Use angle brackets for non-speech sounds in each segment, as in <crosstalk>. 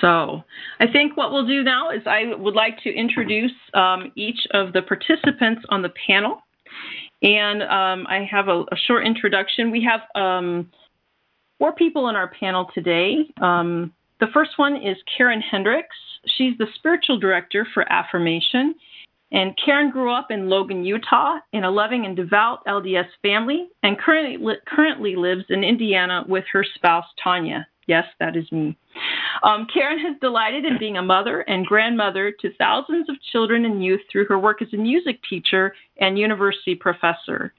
So, I think what we'll do now is I would like to introduce um, each of the participants on the panel. And um, I have a, a, short introduction. We have um, four people on our panel today. Um, the first one is Karin Hendricks. She's the spiritual director for Affirmation. And Karin grew up in Logan, Utah, in a loving and devout LDS family, and currently, currently lives in Indiana with her spouse, Tawnya. Yes, that is me. Um, Karin has delighted in being a mother and grandmother to thousands of children and youth through her work as a music teacher and university professor.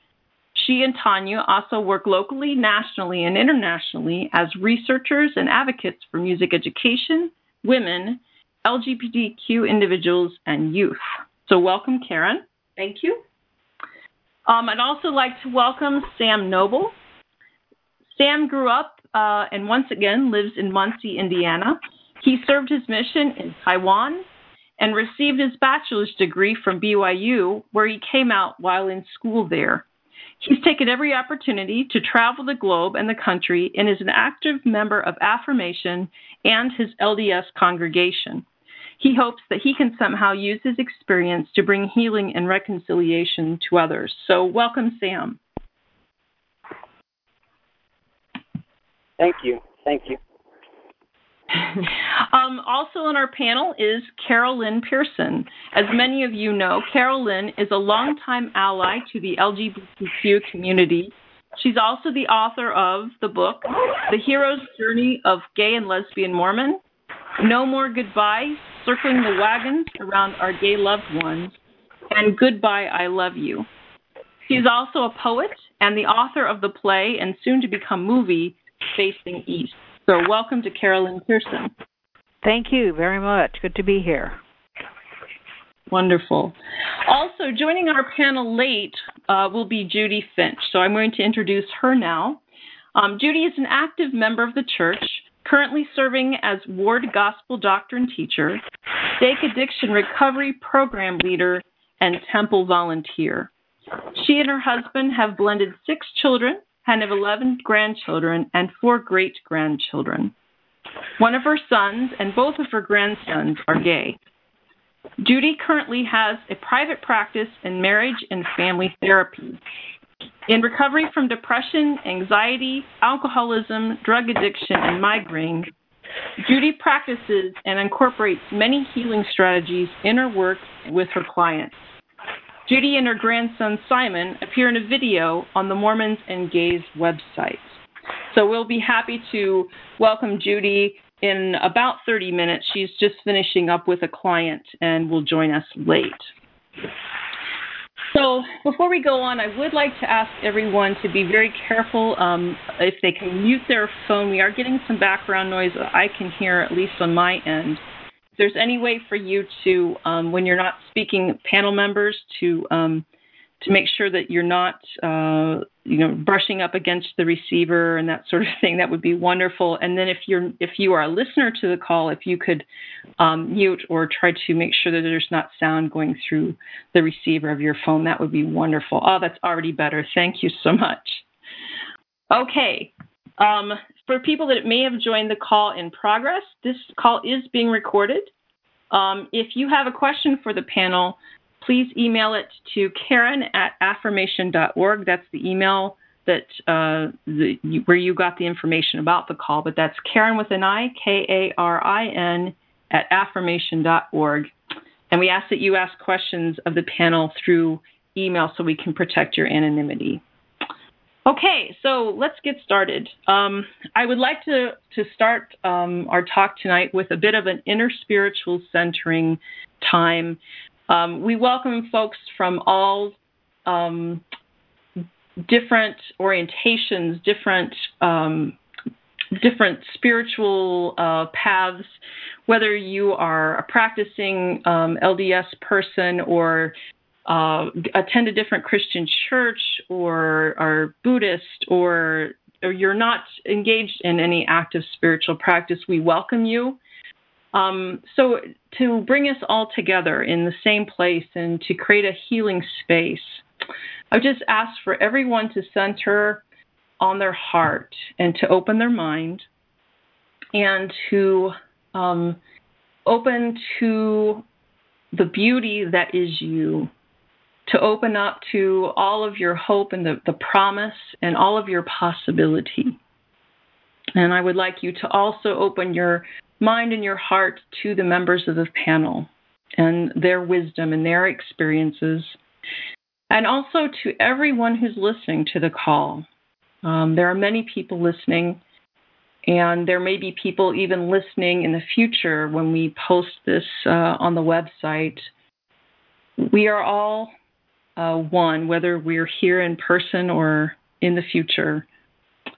She and Tawnya also work locally, nationally, and internationally as researchers and advocates for music education, women, LGBTQ individuals, and youth. So, welcome, Karin. Thank you. Um, I'd also like to welcome Sam Noble. Sam grew up uh, and once again lives in Muncie, Indiana. He served his mission in Taiwan and received his bachelor's degree from BYU, where he came out while in school there. He's taken every opportunity to travel the globe and the country and is an active member of Affirmation and his LDS congregation. He hopes that he can somehow use his experience to bring healing and reconciliation to others. So, welcome, Sam. Thank you. Thank you. <laughs> um, also on our panel is Carol Lynn Pearson. As many of you know, Carol Lynn is a longtime ally to the LGBTQ community. She's also the author of the book, The Hero's Journey of Gay and Lesbian Mormon, No More Goodbye, Circling the Wagons Around Our Gay Loved Ones, and Goodbye, I Love You. She's also a poet and the author of the play and soon to become movie, Facing East. So, welcome to Carol Lynn Pearson. Thank you very much. Good to be here. Wonderful. Also, joining our panel late uh, will be Judy Finch. So, I'm going to introduce her now. Um, Judy is an active member of the church, currently serving as Ward Gospel Doctrine teacher, Stake Addiction Recovery Program leader, and Temple volunteer. She and her husband have blended six children and have 11 grandchildren and four great grandchildren. One of her sons and both of her grandsons are gay. Judy currently has a private practice in marriage and family therapy. In recovery from depression, anxiety, alcoholism, drug addiction, and migraine, Judy practices and incorporates many healing strategies in her work with her clients. Judy and her grandson Simon appear in a video on the Mormons and Gays website. So we'll be happy to welcome Judy in about 30 minutes. She's just finishing up with a client and will join us late. So before we go on, I would like to ask everyone to be very careful um, if they can mute their phone. We are getting some background noise I can hear, at least on my end there's any way for you to, um, when you're not speaking, panel members to um, to make sure that you're not, uh, you know, brushing up against the receiver and that sort of thing, that would be wonderful. And then if you're if you are a listener to the call, if you could um, mute or try to make sure that there's not sound going through the receiver of your phone, that would be wonderful. Oh, that's already better. Thank you so much. Okay, um, for people that may have joined the call in progress, this call is being recorded. Um, if you have a question for the panel, please email it to Karin at affirmation.org. That's the email that uh, the, where you got the information about the call, but that's Karin with an I, K A R I N, at affirmation.org. And we ask that you ask questions of the panel through email so we can protect your anonymity. Okay, so let's get started. Um, I would like to, to start um, our talk tonight with a bit of an inner spiritual centering time. Um, we welcome folks from all um, different orientations, different um, different spiritual uh, paths, whether you are a practicing um, LDS person or uh, attend a different Christian church or are Buddhist or, or you're not engaged in any active spiritual practice, we welcome you. Um, so, to bring us all together in the same place and to create a healing space, I just ask for everyone to center on their heart and to open their mind and to um, open to the beauty that is you, to open up to all of your hope and the, the promise and all of your possibility. And I would like you to also open your mind and your heart to the members of the panel and their wisdom and their experiences, and also to everyone who's listening to the call. Um, there are many people listening, and there may be people even listening in the future when we post this uh, on the website. We are all uh, one, whether we're here in person or in the future.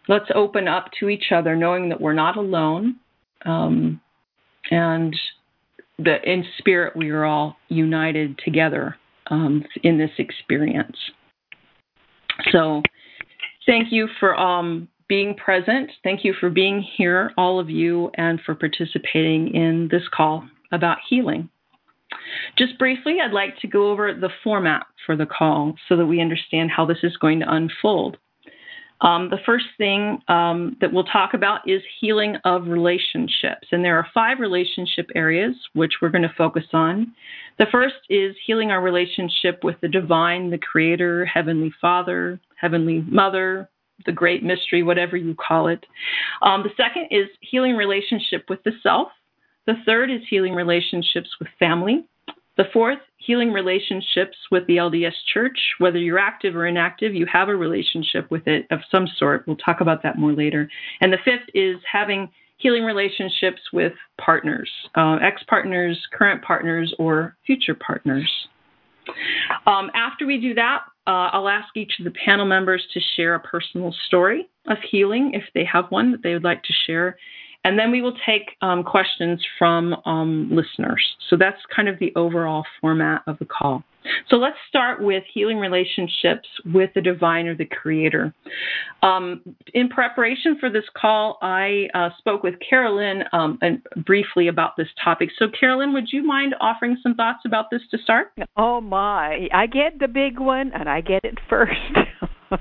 Let's open up to each other, knowing that we're not alone, um, and that in spirit we are all united together um, in this experience. So, thank you for um, being present. Thank you for being here, all of you, and for participating in this call about healing. Just briefly, I'd like to go over the format for the call so that we understand how this is going to unfold. Um, the first thing um, that we'll talk about is healing of relationships. And there are five relationship areas which we're going to focus on. The first is healing our relationship with the divine, the creator, heavenly father, heavenly mother, the great mystery, whatever you call it. Um, the second is healing relationship with the self. The third is healing relationships with family. The fourth, healing relationships with the LDS Church. Whether you're active or inactive, you have a relationship with it of some sort. We'll talk about that more later. And the fifth is having healing relationships with partners, uh, ex partners, current partners, or future partners. Um, after we do that, uh, I'll ask each of the panel members to share a personal story of healing if they have one that they would like to share. And then we will take um, questions from um, listeners. So that's kind of the overall format of the call. So let's start with healing relationships with the divine or the creator. Um, in preparation for this call, I uh, spoke with Carol Lynn um, and briefly about this topic. So, Carol Lynn, would you mind offering some thoughts about this to start? Oh, my. I get the big one, and I get it first. <laughs>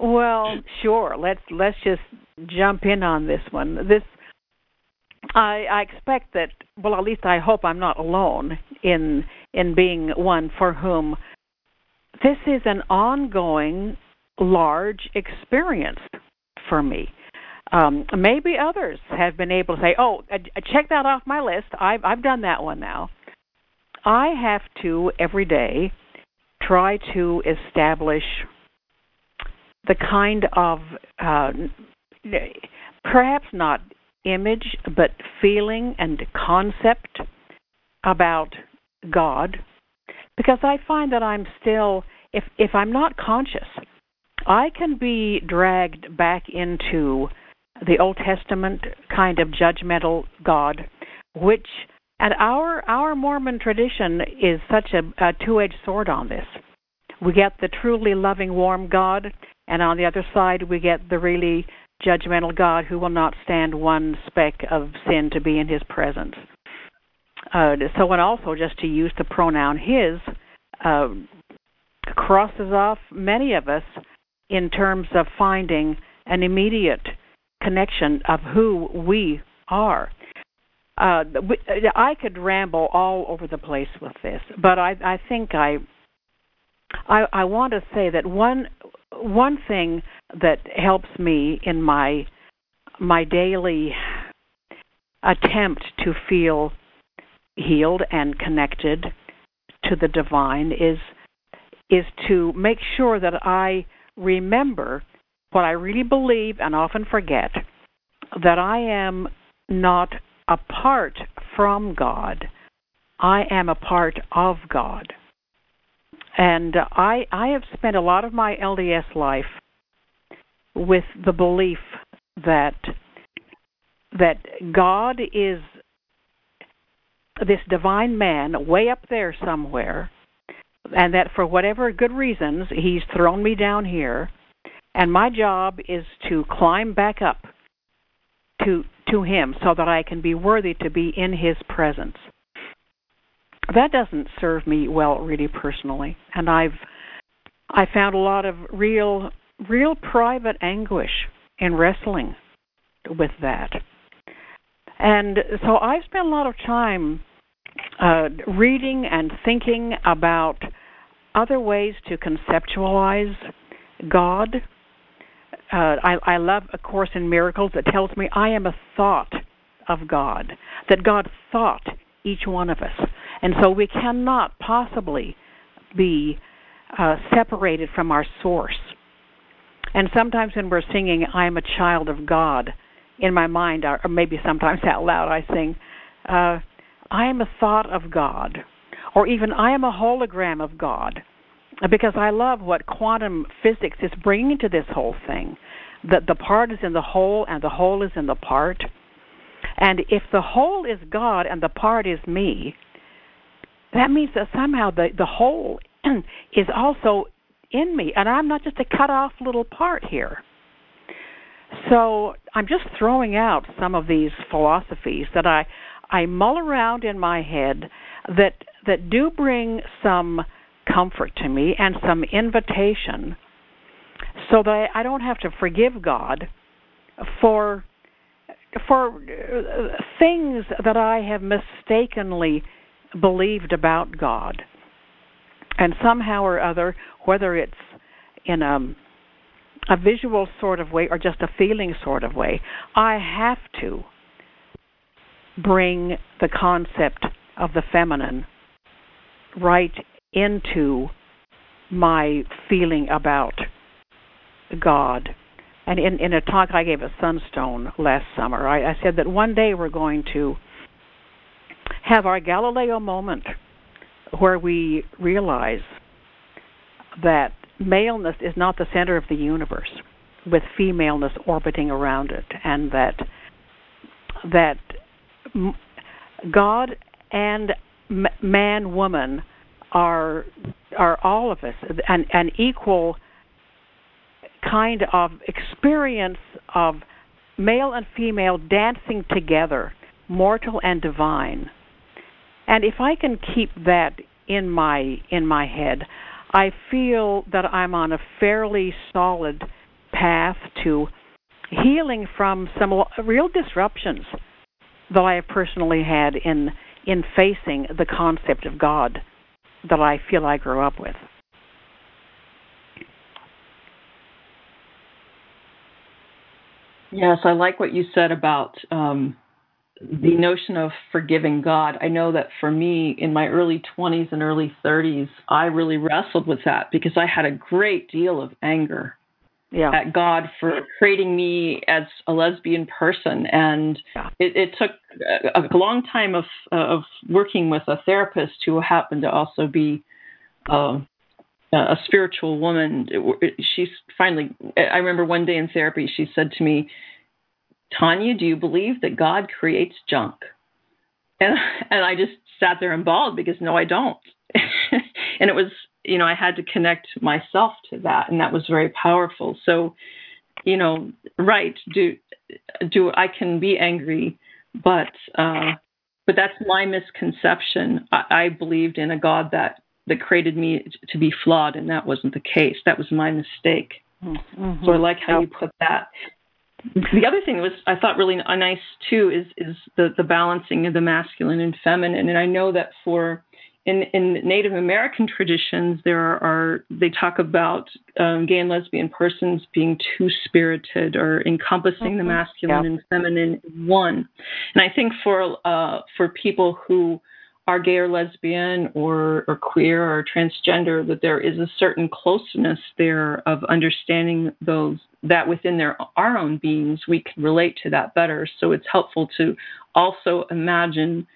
well, sure. Let's let's just jump in on this one. This I, I expect that well at least I hope I'm not alone in in being one for whom this is an ongoing large experience for me. Um, maybe others have been able to say, "Oh, uh, check that off my list. I've I've done that one now." I have to every day try to establish the kind of uh, perhaps not image, but feeling and concept about God, because I find that I'm still, if if I'm not conscious, I can be dragged back into the Old Testament kind of judgmental God, which and our our Mormon tradition is such a, a two-edged sword on this. We get the truly loving, warm God, and on the other side we get the really judgmental God who will not stand one speck of sin to be in his presence. Uh, so, and also just to use the pronoun his uh, crosses off many of us in terms of finding an immediate connection of who we are. Uh, I could ramble all over the place with this, but I, I think I, I, I want to say that one one thing that helps me in my my daily attempt to feel healed and connected to the divine is is to make sure that I remember what I really believe and often forget that I am not apart from God. I am a part of God. And I I have spent a lot of my LDS life with the belief that that God is this divine man way up there somewhere and that for whatever good reasons he's thrown me down here. And my job is to climb back up to to him so that I can be worthy to be in his presence that doesn't serve me well really personally and i've i found a lot of real real private anguish in wrestling with that And so I've spent a lot of time uh, reading and thinking about other ways to conceptualize God. Uh, I, I love A Course in Miracles that tells me I am a thought of God, that God thought each one of us. And so we cannot possibly be uh, separated from our source. And sometimes when we're singing, I am a child of God, in my mind, or maybe sometimes out loud, I sing, uh, I am a thought of God, or even I am a hologram of God, because I love what quantum physics is bringing to this whole thing. That the part is in the whole and the whole is in the part. And if the whole is God and the part is me, that means that somehow the, the whole <clears throat> is also in me, and I'm not just a cut off little part here. So I'm just throwing out some of these philosophies that I I mull around in my head that that do bring some comfort to me and some invitation so that I don't have to forgive God for for things that I have mistakenly believed about God. And somehow or other, whether it's in a a visual sort of way or just a feeling sort of way, I have to bring the concept of the feminine right into my feeling about God. And in, in a talk I gave at Sunstone last summer, I, I said that one day we're going to have our Galileo moment where we realize that maleness is not the center of the universe, with femaleness orbiting around it, and that that God and man woman are are all of us an an equal kind of experience of male and female dancing together mortal and divine and if i can keep that in my in my head i feel that i'm on a fairly solid path to healing from some real disruptions that I have personally had in in facing the concept of God that I feel I grew up with. Yes, I like what you said about um, the notion of forgiving God. I know that for me, in my early 20s and early 30s, I really wrestled with that because I had a great deal of anger yeah. at God for creating me as a lesbian person, and yeah. it, it, took a, a, long time of of working with a therapist who happened to also be uh, a spiritual woman. She's finally. I remember one day in therapy, she said to me, "Tawnya, do you believe that God creates junk?" And and I just sat there and bawled because no, I don't. <laughs> and it was you know, I had to connect myself to that, and that was very powerful. So, you know, right? Do do I can be angry, but uh, but that's my misconception. I, I believed in a God that that created me to be flawed, and that wasn't the case. That was my mistake. Mm-hmm. So I like how you put that. The other thing that was I thought really nice too is is the the balancing of the masculine and feminine, and I know that for in, in Native American traditions, there are, are they talk about um, gay and lesbian persons being two spirited or encompassing mm-hmm. the masculine yeah. and feminine in one. And I think for uh, for people who are gay or lesbian or, or queer or transgender, that there is a certain closeness there of understanding those that within their our own beings we can relate to that better. So it's helpful to also imagine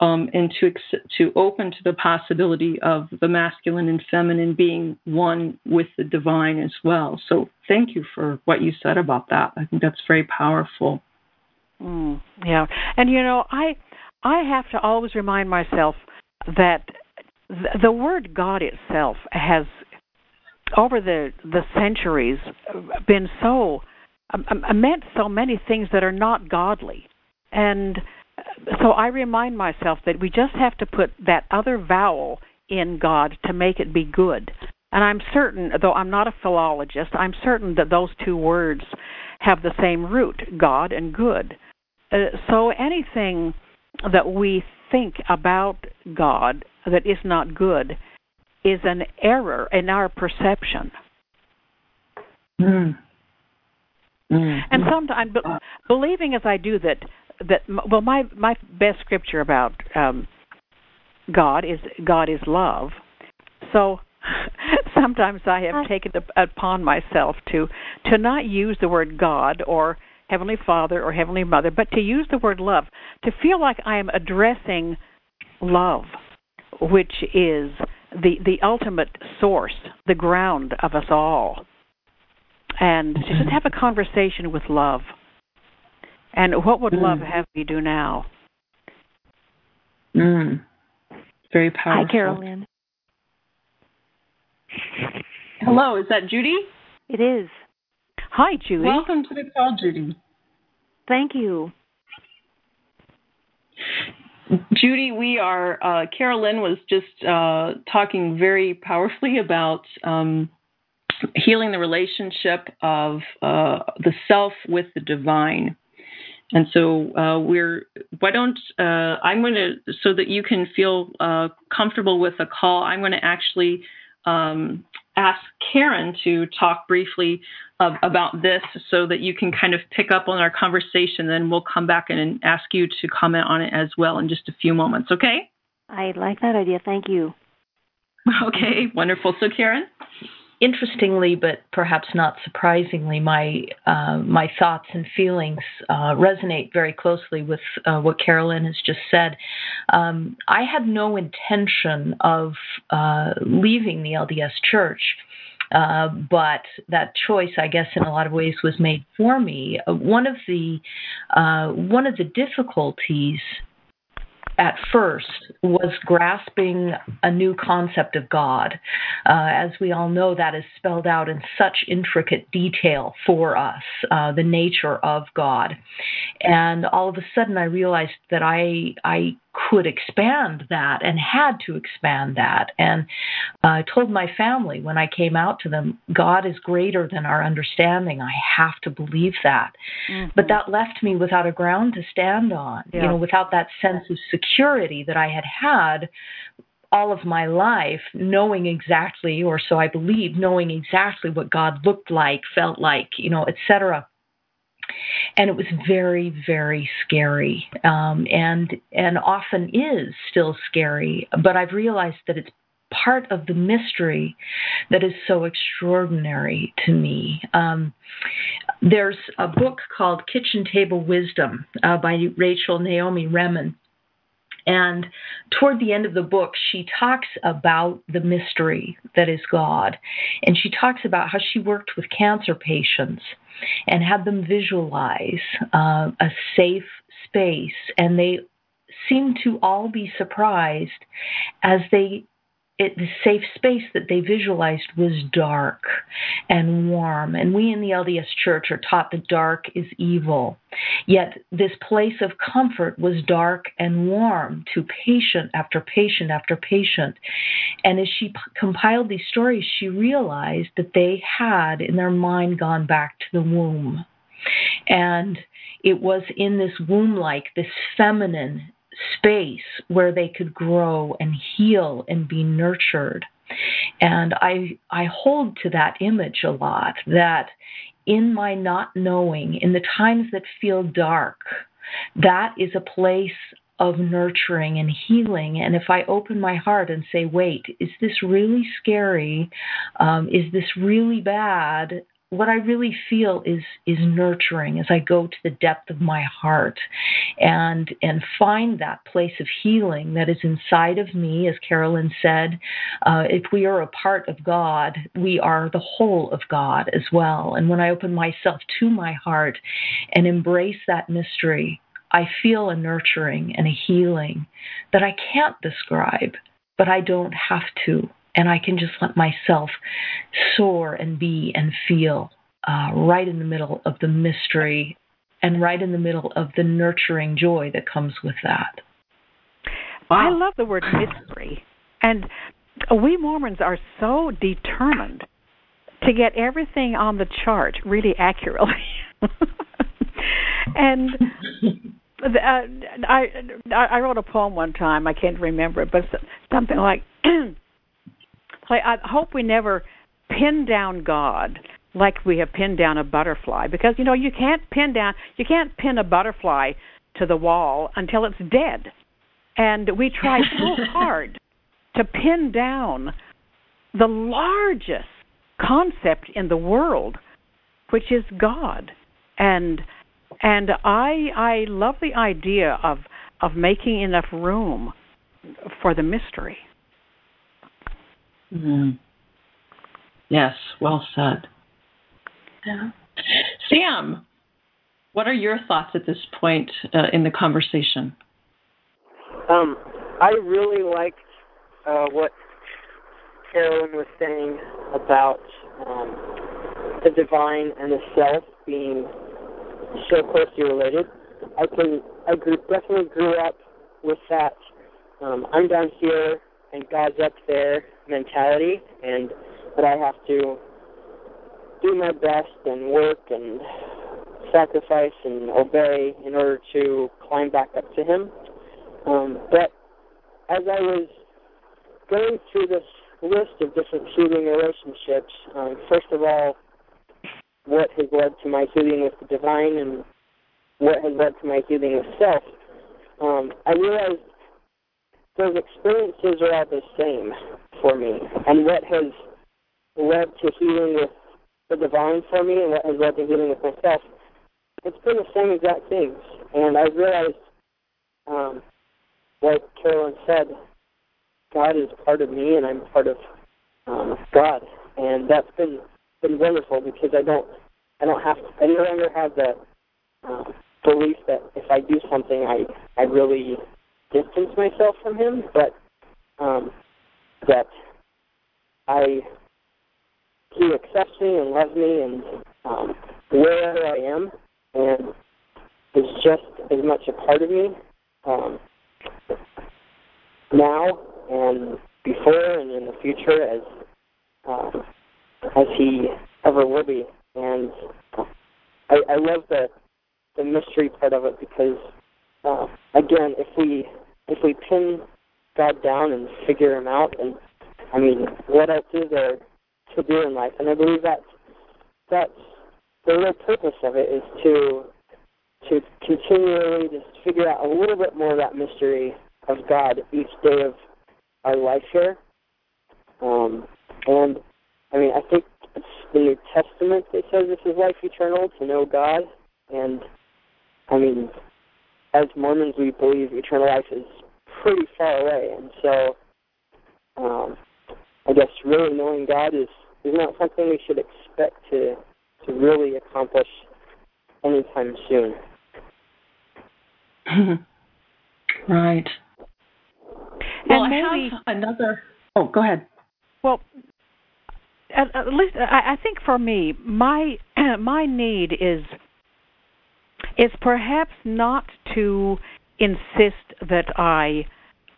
um, and to to open to the possibility of the masculine and feminine being one with the divine as well. So thank you for what you said about that. I think that's very powerful. Mm, yeah, and you know, I I have to always remind myself that th- the word God itself has over the the centuries been so um, um meant so many things that are not godly and so I remind myself that we just have to put that other vowel in God to make it be good. And I'm certain, though I'm not a philologist, I'm certain that those two words have the same root, God and good. uh, so anything that we think about God that is not good is an error in our perception. Mm. Mm. And sometimes, be- believing as I do that, that well, my my best scripture about um, God is God is love. So <laughs> sometimes I have taken it upon myself to to not use the word God or Heavenly Father or Heavenly Mother, but to use the word love, to feel like I am addressing love, which is the the ultimate source, the ground of us all, and to just have a conversation with love. And what would love Mm. have me do now? Mm. Very powerful. Hi, Carol Lynn. Hello, is that Judy? It is. Hi, Judy. Welcome to the call, Judy. Thank you. Judy, we are, uh, Carol Lynn was just uh, talking very powerfully about um, healing the relationship of uh, the self with the divine. And so uh, we're, why don't, uh, I'm going to, so that you can feel uh, comfortable with a call, I'm going to actually um, ask Karin to talk briefly of, about this so that you can kind of pick up on our conversation. Then we'll come back and ask you to comment on it as well in just a few moments, okay? I like that idea. Thank you. <laughs> Okay, wonderful. So, Karin? Interestingly, but perhaps not surprisingly, my uh, my thoughts and feelings uh, resonate very closely with uh, what Carol Lynn has just said. Um, I had no intention of uh, leaving the LDS Church. Uh, but that choice, I guess, in a lot of ways, was made for me. Uh, one of the one of the difficulties at first was grasping a new concept of God. Uh, as we all know, that is spelled out in such intricate detail for us, uh, the nature of God. And all of a sudden, I realized that I I could expand that and had to expand that. And I told my family when I came out to them, God is greater than our understanding. I have to believe that. Mm-hmm. But that left me without a ground to stand on, yeah. you know, without that sense of security that I had had all of my life knowing exactly or so I believe knowing exactly what God looked like, felt like, you know, etc and it was very very scary um, and and often is still scary but i've realized that it's part of the mystery that is so extraordinary to me um, there's a book called kitchen table wisdom uh, by rachel naomi remen and toward the end of the book, she talks about the mystery that is God. And she talks about how she worked with cancer patients and had them visualize uh, a safe space. And they seemed to all be surprised as they it, the safe space that they visualized was dark and warm. And we in the LDS Church are taught that dark is evil. Yet this place of comfort was dark and warm to patient after patient after patient. And as she p- compiled these stories, she realized that they had in their mind gone back to the womb. And it was in this womb like, this feminine space where they could grow and heal and be nurtured. And I I hold to that image a lot that in my not knowing, in the times that feel dark, that is a place of nurturing and healing. And if I open my heart and say, wait, is this really scary? Um, is this really bad? What I really feel is is nurturing as I go to the depth of my heart and and find that place of healing that is inside of me, as Carol Lynn said. Uh, if we are a part of God, we are the whole of God as well. And when I open myself to my heart and embrace that mystery, I feel a nurturing and a healing that I can't describe, but I don't have to and I can just let myself soar and be and feel uh, right in the middle of the mystery and right in the middle of the nurturing joy that comes with that. Wow. I love the word mystery. And we Mormons are so determined to get everything on the chart really accurately. <laughs> and uh, I I wrote a poem one time. I can't remember it, but something like, <clears throat> like I hope we never pin down God like we have pinned down a butterfly because you know you can't pin down you can't pin a butterfly to the wall until it's dead. And we try <laughs> so hard to pin down the largest concept in the world, which is God. And and I I love the idea of of making enough room for the mystery. Mm. Yes, well said. Yeah. Sam, what are your thoughts at this point uh, in the conversation? Um, I really liked uh, what Carol Lynn was saying about um, the divine and the self being so closely related. I can I grew, definitely grew up with that. Um, I'm down here and God's up there mentality, and that I have to do my best and work and sacrifice and obey in order to climb back up to Him. Um, but as I was going through this list of different healing relationships, um, first of all, what has led to my healing with the divine and what has led to my healing with self, um, I realized those experiences are all the same for me. And what has led to healing with the divine for me and what has led to healing with myself it's been the same exact things. And I realized, um, like Carol Lynn said, God is part of me and I'm part of um, God, and that's been been wonderful because I don't I don't have to, I no longer have the uh, belief that if I do something I I really distance myself from Him, but um, that I He accepts me and loves me and um, wherever I am, and is just as much a part of me um, now and before and in the future as uh, as he ever will be. And I, I love the the mystery part of it because uh, again, if we if we pin God down and figure him out, and I mean, what else is there to do in life? And I believe that's that's the real purpose of it is to to continually just figure out a little bit more of that mystery of God each day of our life here. Um, and I mean, I think it's the New Testament that says this is life eternal to know God. And I mean, as Mormons, we believe eternal life is pretty far away, and so um, I guess really knowing God is is not something we should expect to to really accomplish anytime soon. <laughs> right. Well, and maybe, I have another. Oh, go ahead. Well, at, at least I, I think for me, my <clears throat> my need is is perhaps not to insist that I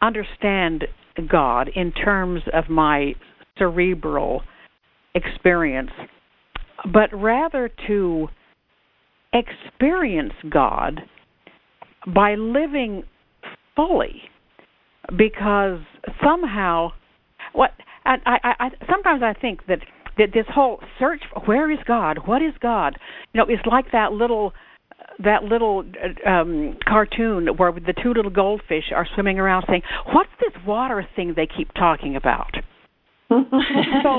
understand God in terms of my cerebral experience but rather to experience God by living fully because somehow what I, I, I sometimes I think that that this whole search for where is God what is God you know is like that little that little um cartoon where the two little goldfish are swimming around saying what's this water thing they keep talking about? <laughs> So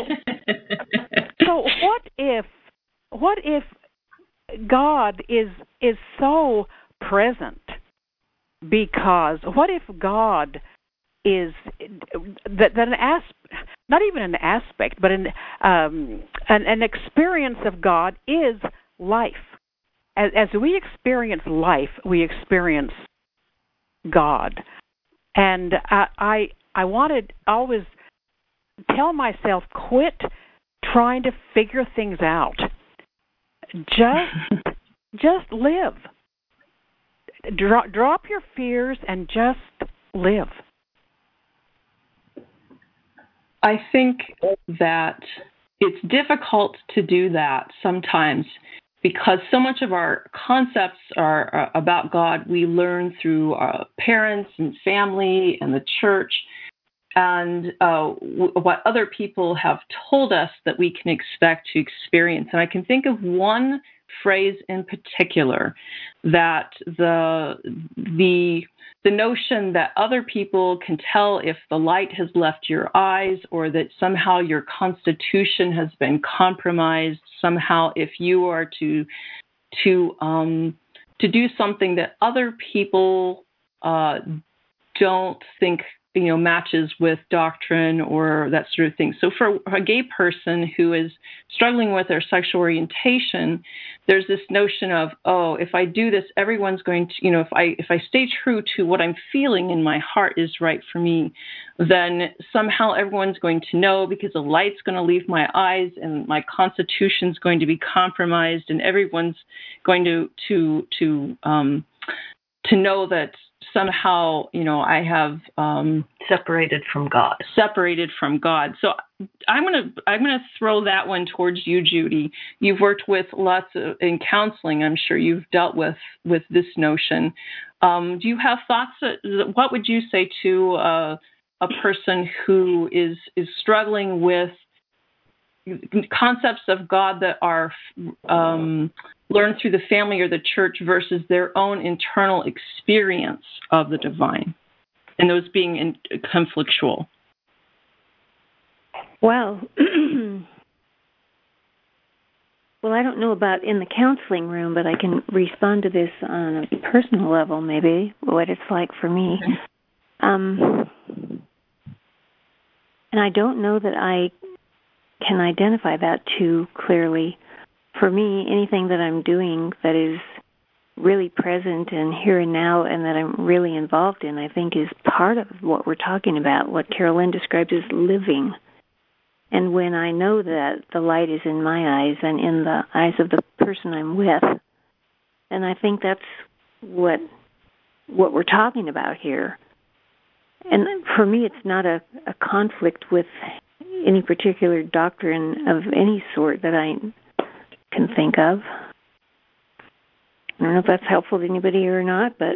so what if what if God is is so present because what if God is that, that an as not even an aspect but an um an, an experience of God is life as, as we experience life we experience God. And I I, I wanted always tell myself quit trying to figure things out. Just <laughs> just live. Drop drop your fears and just live. I think that it's difficult to do that sometimes because so much of our concepts are, are about God, we learn through our parents and family and the church and uh, w- what other people have told us that we can expect to experience. And I can think of one phrase in particular that the the the notion that other people can tell if the light has left your eyes or that somehow your constitution has been compromised somehow if you are to to um, to do something that other people uh, don't think you know matches with doctrine or that sort of thing. So for a gay person who is struggling with their sexual orientation, there's this notion of oh, if I do this, everyone's going to you know if I if I stay true to what I'm feeling in my heart is right for me, then somehow everyone's going to know because the light's going to leave my eyes and my constitution's going to be compromised and everyone's going to to to um to know that somehow, you know, I have um, separated from God. Separated from God. So I'm gonna I'm gonna throw that one towards you, Judy. You've worked with lots of in counseling. I'm sure you've dealt with with this notion. Um, do you have thoughts? That, what would you say to uh, a person who is is struggling with concepts of God that are um, learned through the family or the church versus their own internal experience of the divine, and those being in, conflictual? Well, <clears throat> well, I don't know about in the counseling room, but I can respond to this on a personal level, maybe what it's like for me. Um, and I don't know that I can identify that too clearly. For me, anything that I'm doing that is really present and here and now and that I'm really involved in, I think is part of what we're talking about, what Carol Lynn described as living. And when I know that the light is in my eyes and in the eyes of the person I'm with, and I think that's what what we're talking about here. And for me, it's not a, a conflict with any particular doctrine of any sort that I can think of. I don't know if that's helpful to anybody or not, but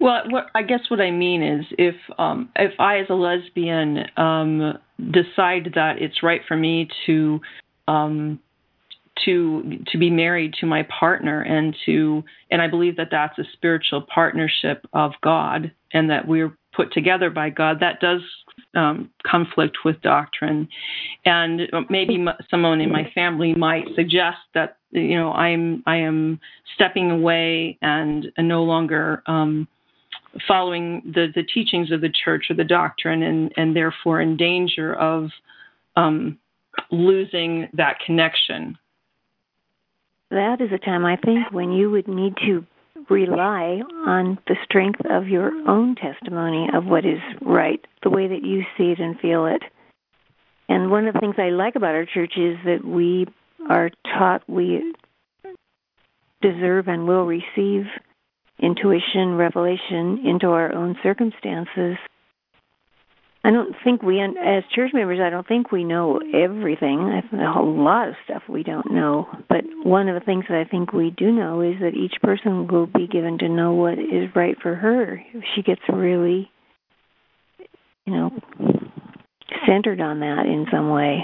well, what, I guess what I mean is if um, if I, as a lesbian, um, decide that it's right for me to um, to to be married to my partner and to and I believe that that's a spiritual partnership of God and that we're put together by God. That does um, conflict with doctrine, and maybe someone in my family might suggest that you know I'm I am stepping away and, no longer um, following the the teachings of the church or the doctrine, and and therefore in danger of um, losing that connection. That is a time I think when you would need to rely on the strength of your own testimony of what is right, the way that you see it and feel it. And one of the things I like about our church is that we are taught we deserve and will receive intuition, revelation into our own circumstances I don't think we, as church members, I don't think we know everything. I think a whole lot of stuff we don't know. But one of the things that I think we do know is that each person will be given to know what is right for her if she gets really, you know, centered on that in some way.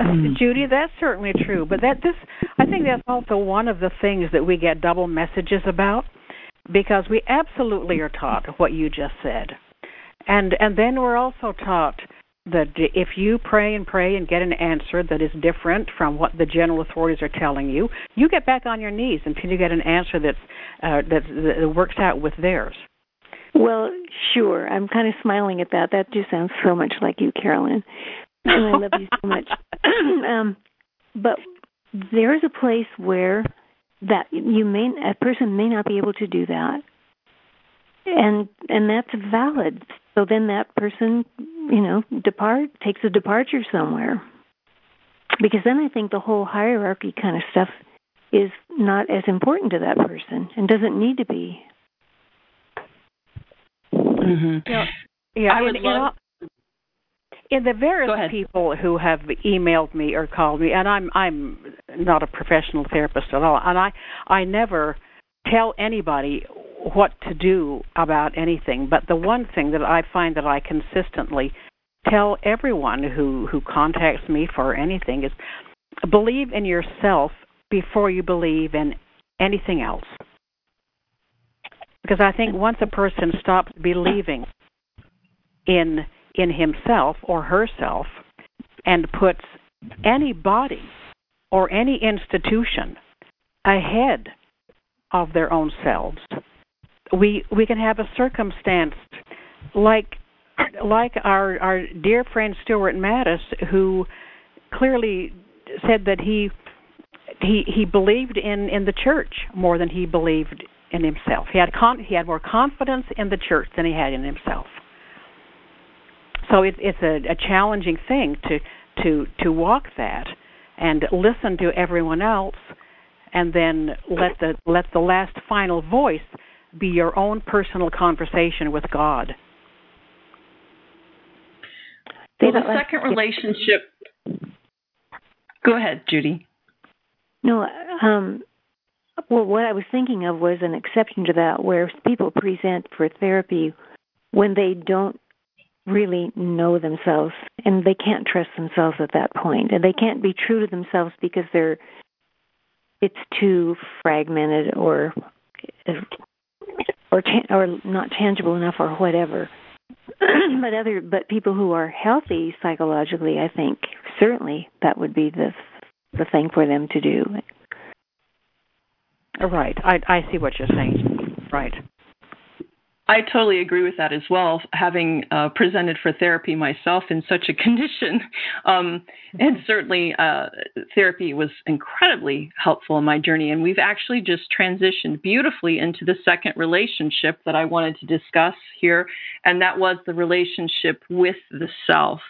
Uh, Judy, that's certainly true. But that this, I think that's also one of the things that we get double messages about, because we absolutely are taught what you just said and and then we're also taught that if you pray and pray and get an answer that is different from what the general authorities are telling you, you get back on your knees until you get an answer that's uh, that, that works out with theirs. Well, sure. I'm kind of smiling at that. That just sounds so much like you, Carol Lynn, and I love you so much. <laughs> <clears throat> um, but there is a place where that you may a person may not be able to do that, and and that's valid so then that person, you know, depart takes a departure somewhere. Because then I think the whole hierarchy kind of stuff is not as important to that person and doesn't need to be. Mm-hmm. Yeah, yeah. I would it, love. in the various people who have emailed me or called me, and I'm I'm not a professional therapist at all, and I I never tell anybody what to do about anything. But the one thing that I find that I consistently tell everyone who who contacts me for anything is believe in yourself before you believe in anything else. Because I think once a person stops believing in in himself or herself and puts any body or any institution ahead of their own selves, we we can have a circumstance like like our our dear friend Stuart Matis, who clearly said that he he he believed in in the church more than he believed in himself. He had con- he had more confidence in the church than he had in himself. So it, it's a, a challenging thing to to to walk that and listen to everyone else, and then let the let the last final voice be your own personal conversation with God. Well, the second relationship. Go ahead, Judy. No, um, well, what I was thinking of was an exception to that, where people present for therapy when they don't really know themselves and they can't trust themselves at that point, and they can't be true to themselves because they're it's too fragmented or or ta- or not tangible enough or whatever. <clears throat> but other but people who are healthy psychologically, I think certainly that would be the the thing for them to do. Right. I I see what you're saying. Right. I totally agree with that as well. Having uh, presented for therapy myself in such a <laughs> condition, um, and certainly uh, therapy was incredibly helpful in my journey. And we've actually just transitioned beautifully into the second relationship that I wanted to discuss here, and that was the relationship with the self.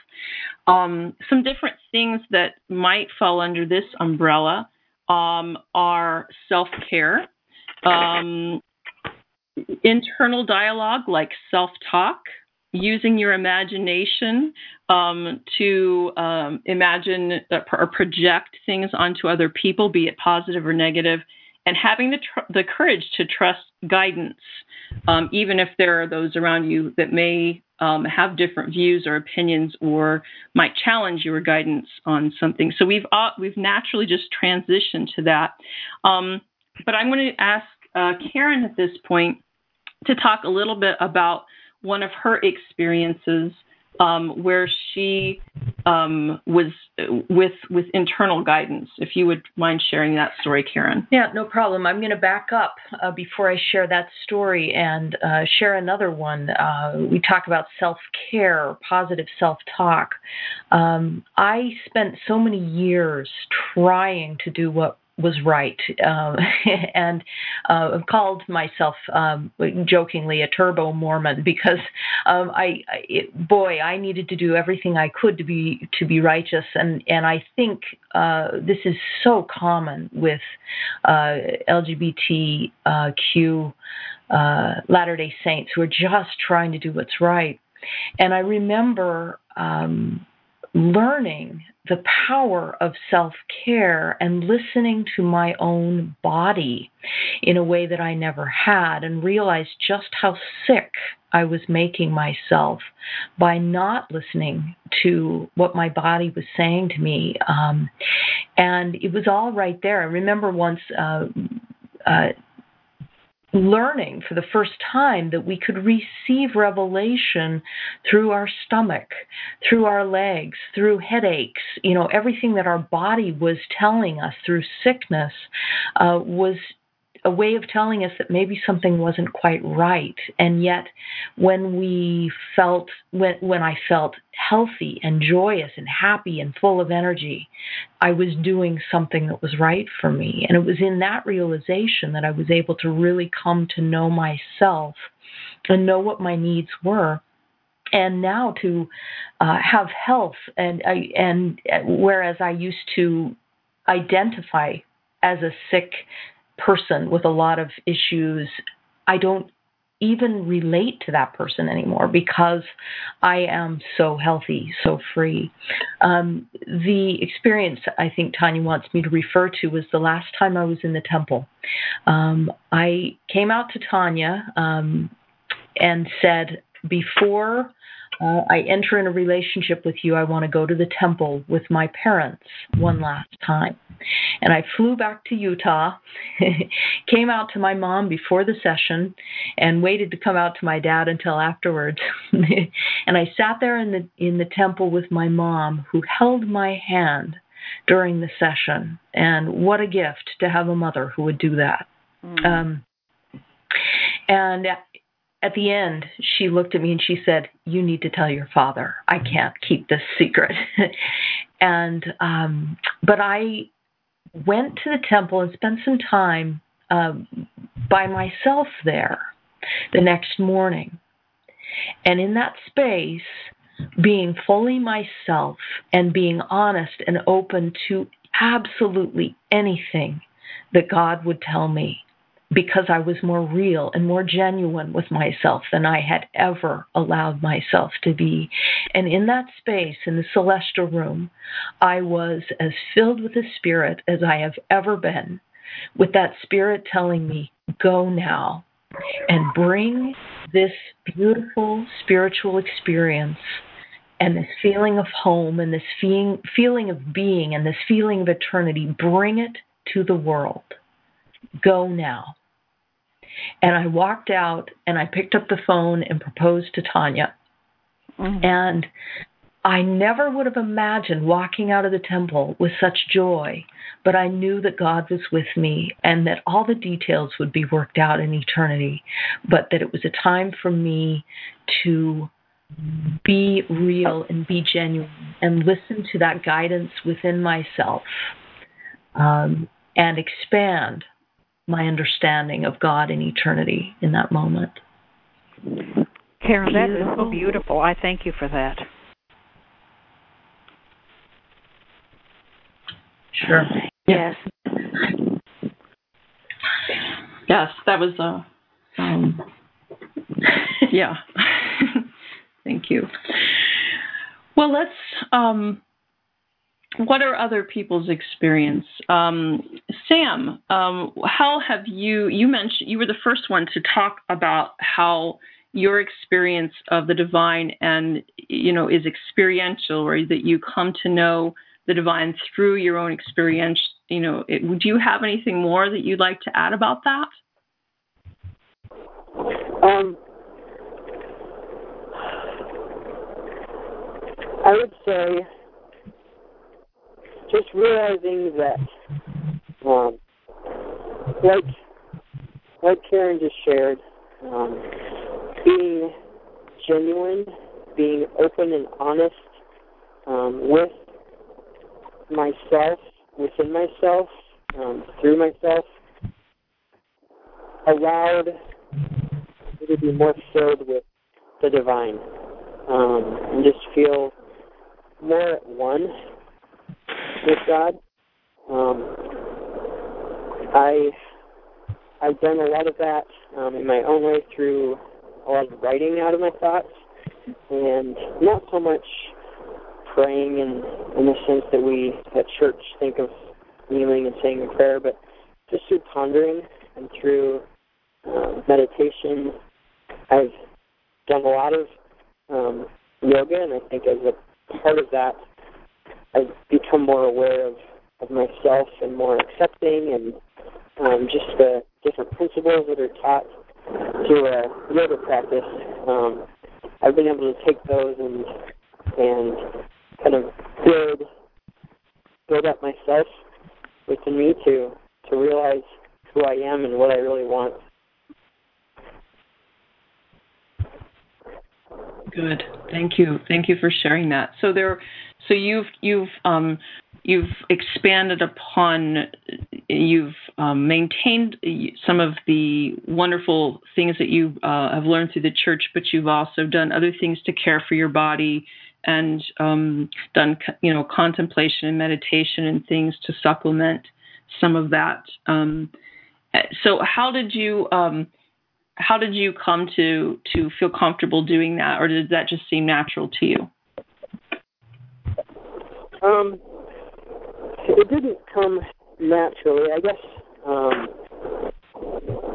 Um, some different things that might fall under this umbrella um, are self care. <laughs> Um, internal dialogue like self talk, using your imagination um, to um, imagine or project things onto other people, be it positive or negative, and having the, tr- the courage to trust guidance, um, even if there are those around you that may um, have different views or opinions or might challenge your guidance on something. So we've uh, we've naturally just transitioned to that. Um, but I'm going to ask uh, Karin at this point to talk a little bit about one of her experiences um, where she um, was with with internal guidance. If you would mind sharing that story, Karin. Yeah, no problem. I'm going to back up uh, before I share that story and uh, share another one. Uh, we talk about self care, positive self talk. Um, I spent so many years trying to do what was right, uh, <laughs> and uh, called myself um, jokingly a turbo Mormon because um, I, I it, boy, I needed to do everything I could to be to be righteous, and and I think uh, this is so common with uh, LGBTQ uh, Latter Day Saints who are just trying to do what's right, and I remember. Um, learning the power of self care and listening to my own body in a way that I never had, and realized just how sick I was making myself by not listening to what my body was saying to me. Um, and it was all right there. I remember once. Uh, uh, learning for the first time that we could receive revelation through our stomach, through our legs, through headaches. You know, everything that our body was telling us through sickness uh, was a way of telling us that maybe something wasn't quite right. And yet, when we felt, when, when I felt healthy and joyous and happy and full of energy, I was doing something that was right for me. And it was in that realization that I was able to really come to know myself and know what my needs were and now to uh, have health and and whereas I used to identify as a sick person with a lot of issues, I don't even relate to that person anymore because I am so healthy, so free. Um, the experience I think Tawnya wants me to refer to was the last time I was in the temple. Um, I came out to Tawnya um, and said, before uh, I enter in a relationship with you, I want to go to the temple with my parents one last time. And I flew back to Utah, <laughs> came out to my mom before the session, and waited to come out to my dad until afterwards. <laughs> and I sat there in the in the temple with my mom, who held my hand during the session. And what a gift to have a mother who would do that. Mm. Um, and at the end, she looked at me and she said, "You need to tell your father. I can't keep this secret." <laughs> and um, but I went to the temple and spent some time um, by myself there the next morning, and in that space, being fully myself and being honest and open to absolutely anything that God would tell me because I was more real and more genuine with myself than I had ever allowed myself to be. And in that space, in the celestial room, I was as filled with the Spirit as I have ever been, with that Spirit telling me, Go now and bring this beautiful spiritual experience and this feeling of home and this feeling, feeling of being and this feeling of eternity, bring it to the world. Go now. And I walked out and I picked up the phone and proposed to Tawnya. Mm-hmm. And I never would have imagined walking out of the temple with such joy, but I knew that God was with me and that all the details would be worked out in eternity, but that it was a time for me to be real and be genuine and listen to that guidance within myself um, and expand my understanding of God and eternity in that moment. Karin, that is so beautiful. I thank you for that. Sure. Yes. Yes, that was a. Uh, um, yeah. <laughs> Thank you. Well, let's um, what are other people's experience? Um, Sam, um, how have you? You mentioned you were the first one to talk about how your experience of the divine and you know is experiential, or that you come to know the divine through your own experience. You know, it, would you have anything more that you'd like to add about that? Um, I would say just realizing that, um, like like Karin just shared, um, being genuine, being open and honest um, with myself, within myself, um, through myself, allowed me to be more filled with the divine um, and just feel more at one with God. Um, I I've done a lot of that um, in my own way through a lot of writing out of my thoughts, and not so much praying in in the sense that we at church think of kneeling and saying a prayer, but just through pondering and through uh, meditation. I've done a lot of um, yoga, and I think as a part of that, I've become more aware of, of myself and more accepting and um, just the different principles that are taught through a yoga practice. Um, I've been able to take those and and kind of build build up myself within me to to realize who I am and what I really want. Good. Thank you. Thank you for sharing that. So there so you've you've um, you've expanded upon you've um, maintained some of the wonderful things that you uh, have learned through the church, but you've also done other things to care for your body and um, done you know contemplation and meditation and things to supplement some of that. Um, so how did you um, how did you come to to feel comfortable doing that, or did that just seem natural to you? Um, it didn't come naturally. I guess um,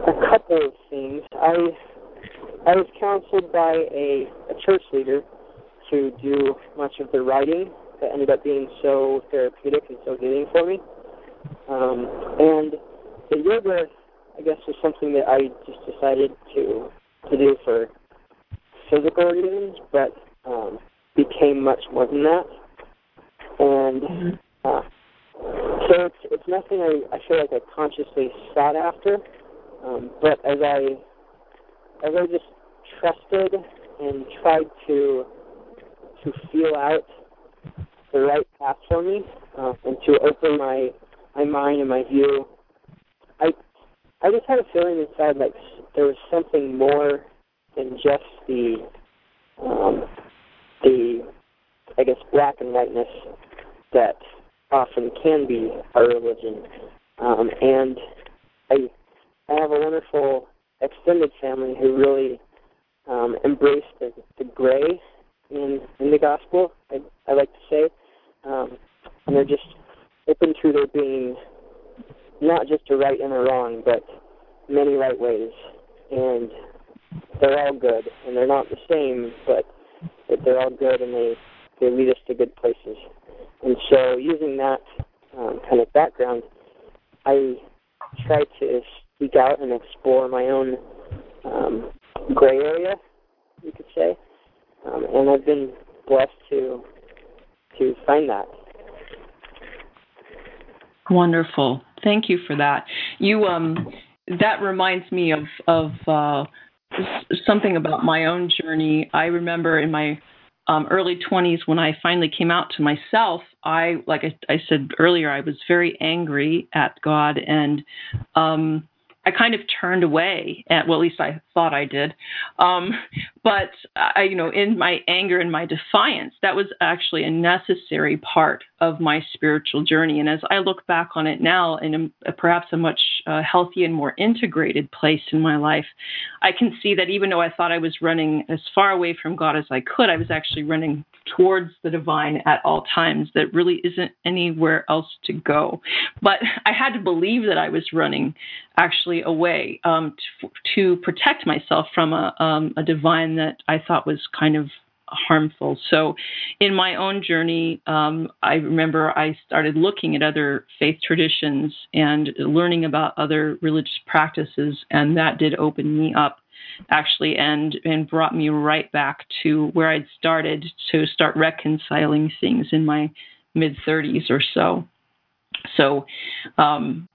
a couple of things. I I was counseled by a, a church leader to do much of the writing that ended up being so therapeutic and so healing for me. Um, and the yoga, I guess, was something that I just decided to to do for physical reasons, but um, became much more than that. And uh, so it's it's nothing I, I feel like I consciously sought after, um, but as I as I just trusted and tried to to feel out the right path for me uh, and to open my my mind and my view. I I just had a feeling inside like there was something more than just the um, the I guess black and whiteness that often can be our religion. Um, and I I have a wonderful extended family who really um, embrace the, the gray in in the gospel. I, I like to say, um, and they're just open to there being not just a right and a wrong, but many right ways, and they're all good, and they're not the same, but but they're all good, and they they lead us to good places. And so, using that um, kind of background, I try to speak out and explore my own um, gray area, you could say, um, and I've been blessed to to find that. Wonderful. Thank you for that. You um that reminds me of of uh something about my own journey. I remember in my um, early 20s when I finally came out to myself, I like I, I said earlier, I was very angry at God and um I kind of turned away at well at least I thought I did. Um, but I you know in my anger and my defiance that was actually a necessary part of my spiritual journey. And as I look back on it now in a, perhaps a much uh, healthy and more integrated place in my life I can see that even though I thought I was running as far away from God as I could I was actually running towards the divine at all times. That really isn't anywhere else to go. But I had to believe that I was running actually away um, to, to, protect myself from a, um, a, divine that I thought was kind of harmful. So, in my own journey, um, I remember I started looking at other faith traditions and learning about other religious practices, and that did open me up actually and and brought me right back to where I'd started to start reconciling things in my mid 30s or so. So um,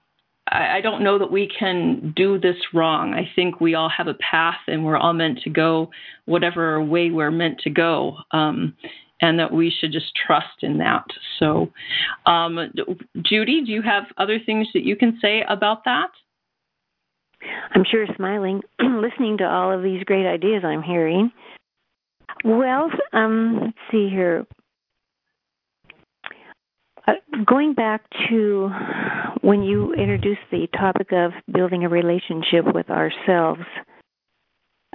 I, don't know that we can do this wrong. I think we all have a path and we're all meant to go whatever way we're meant to go. Um, and that we should just trust in that. So, um, Judy, do you have other things that you can say about that? I'm sure smiling, <clears throat> listening to all of these great ideas I'm hearing. Well, um, let's see here. Uh, going back to when you introduced the topic of building a relationship with ourselves,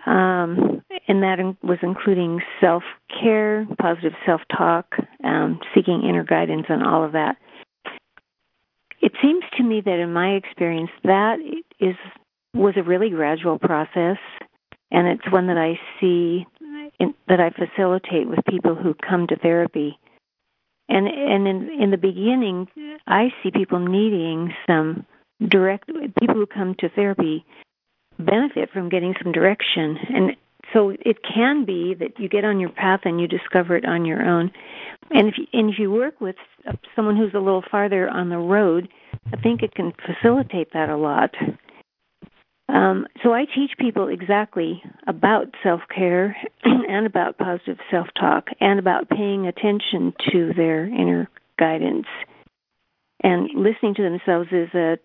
um, and that was including self care, positive self talk, um, seeking inner guidance, and all of that. It seems to me that in my experience, that is was a really gradual process, and it's one that I see in, that I facilitate with people who come to therapy and and in in the beginning i see people needing some direct people who come to therapy benefit from getting some direction. And so it can be that you get on your path and you discover it on your own. And if you, and if you work with someone who's a little farther on the road i think it can facilitate that a lot um, so I teach people exactly about self care <clears throat> and about positive self talk and about paying attention to their inner guidance. And listening to themselves is a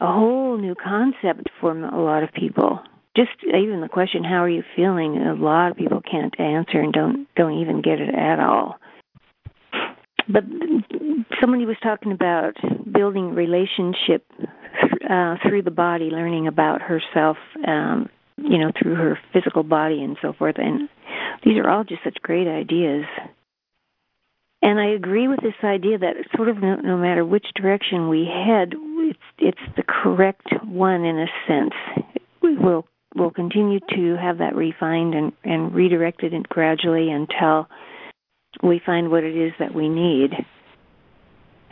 a whole new concept for a lot of people. Just even the question, "How are you feeling?" A lot of people can't answer and don't don't even get it at all. But somebody was talking about building relationship uh, through the body, learning about herself um, you know, through her physical body and so forth. And these are all just such great ideas. And I agree with this idea that sort of no, no matter which direction we head, it's it's the correct one in a sense. We will we'll continue to have that refined and, and redirected gradually until we find what it is that we need.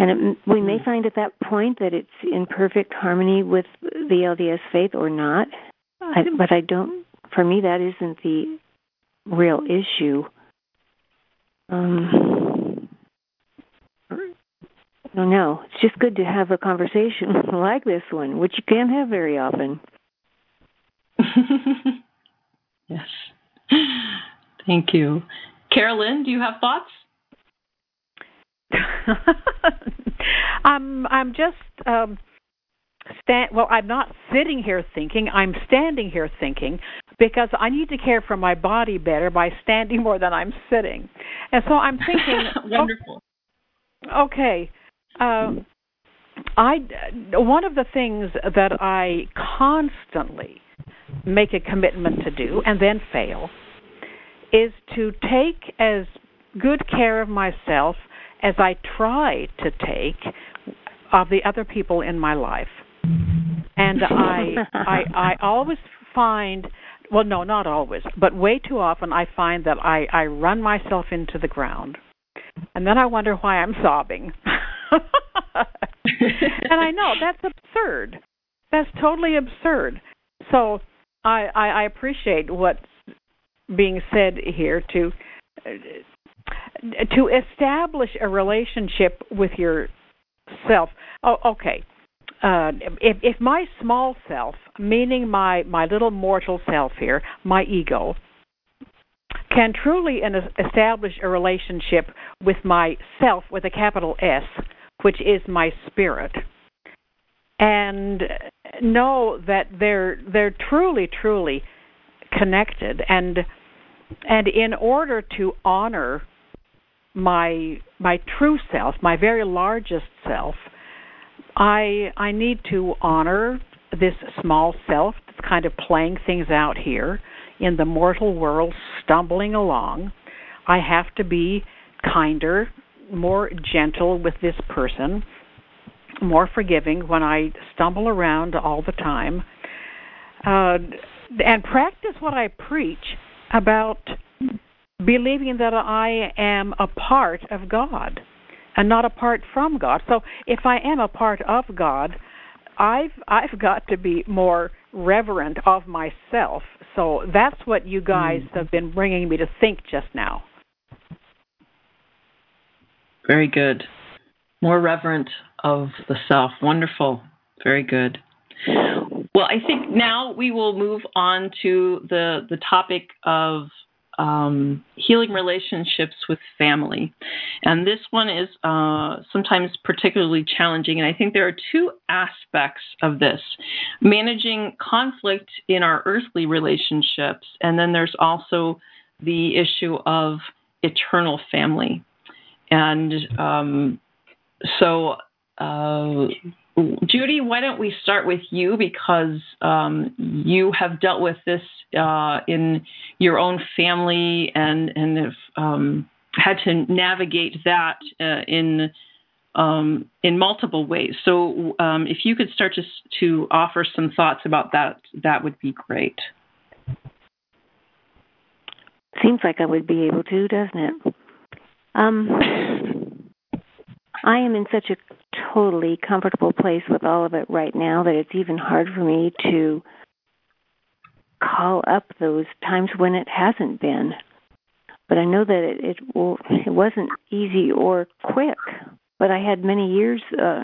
And it, we may hmm. find at that point that it's in perfect harmony with the LDS faith or not. I, but I don't. For me, that isn't the real issue. Um, I don't know. It's just good to have a conversation <laughs> like this one, which you can't have very often. <laughs> yes. Thank you. Carol Lynn, do you have thoughts? <laughs> I'm I'm just um stand well I'm not sitting here thinking, I'm standing here thinking because I need to care for my body better by standing more than I'm sitting. And so I'm thinking <laughs> wonderful. Oh, okay. Uh, I one of the things that I constantly make a commitment to do and then fail is to take as good care of myself as I try to take of the other people in my life. And <laughs> I I I always find well no not always but way too often I find that I I run myself into the ground. And then I wonder why I'm sobbing. <laughs> and I know that's absurd. That's totally absurd. So I, I, I appreciate what's being said here to to establish a relationship with yourself. Oh, okay. Uh, if, if my small self, meaning my my little mortal self here, my ego, can truly establish a relationship with myself with a capital S, which is my spirit, and know that they're they're truly truly connected and and in order to honor my my true self my very largest self i i need to honor this small self that's kind of playing things out here in the mortal world stumbling along. I have to be kinder more gentle with this person more forgiving when I stumble around all the time, uh, and practice what I preach about believing that I am a part of God and not apart from God. So if I am a part of God, I've I've got to be more reverent of myself. So that's what you guys mm. have been bringing me to think just now. Very good. More reverent of the self. Wonderful. Very good. Well, I think now we will move on to the the topic of um, healing relationships with family, and this one is uh, sometimes particularly challenging. And I think there are two aspects of this: managing conflict in our earthly relationships, and then there's also the issue of eternal family. And um, so uh, Judy, why don't we start with you because um, you have dealt with this uh, in your own family and and have um, had to navigate that uh, in um, in multiple ways. So, um, if you could start to to offer some thoughts about that, that would be great. Seems like I would be able to, doesn't it? Um, I am in such a totally comfortable place with all of it right now that it's even hard for me to call up those times when it hasn't been. But I know that it it, it wasn't easy or quick. But I had many years uh,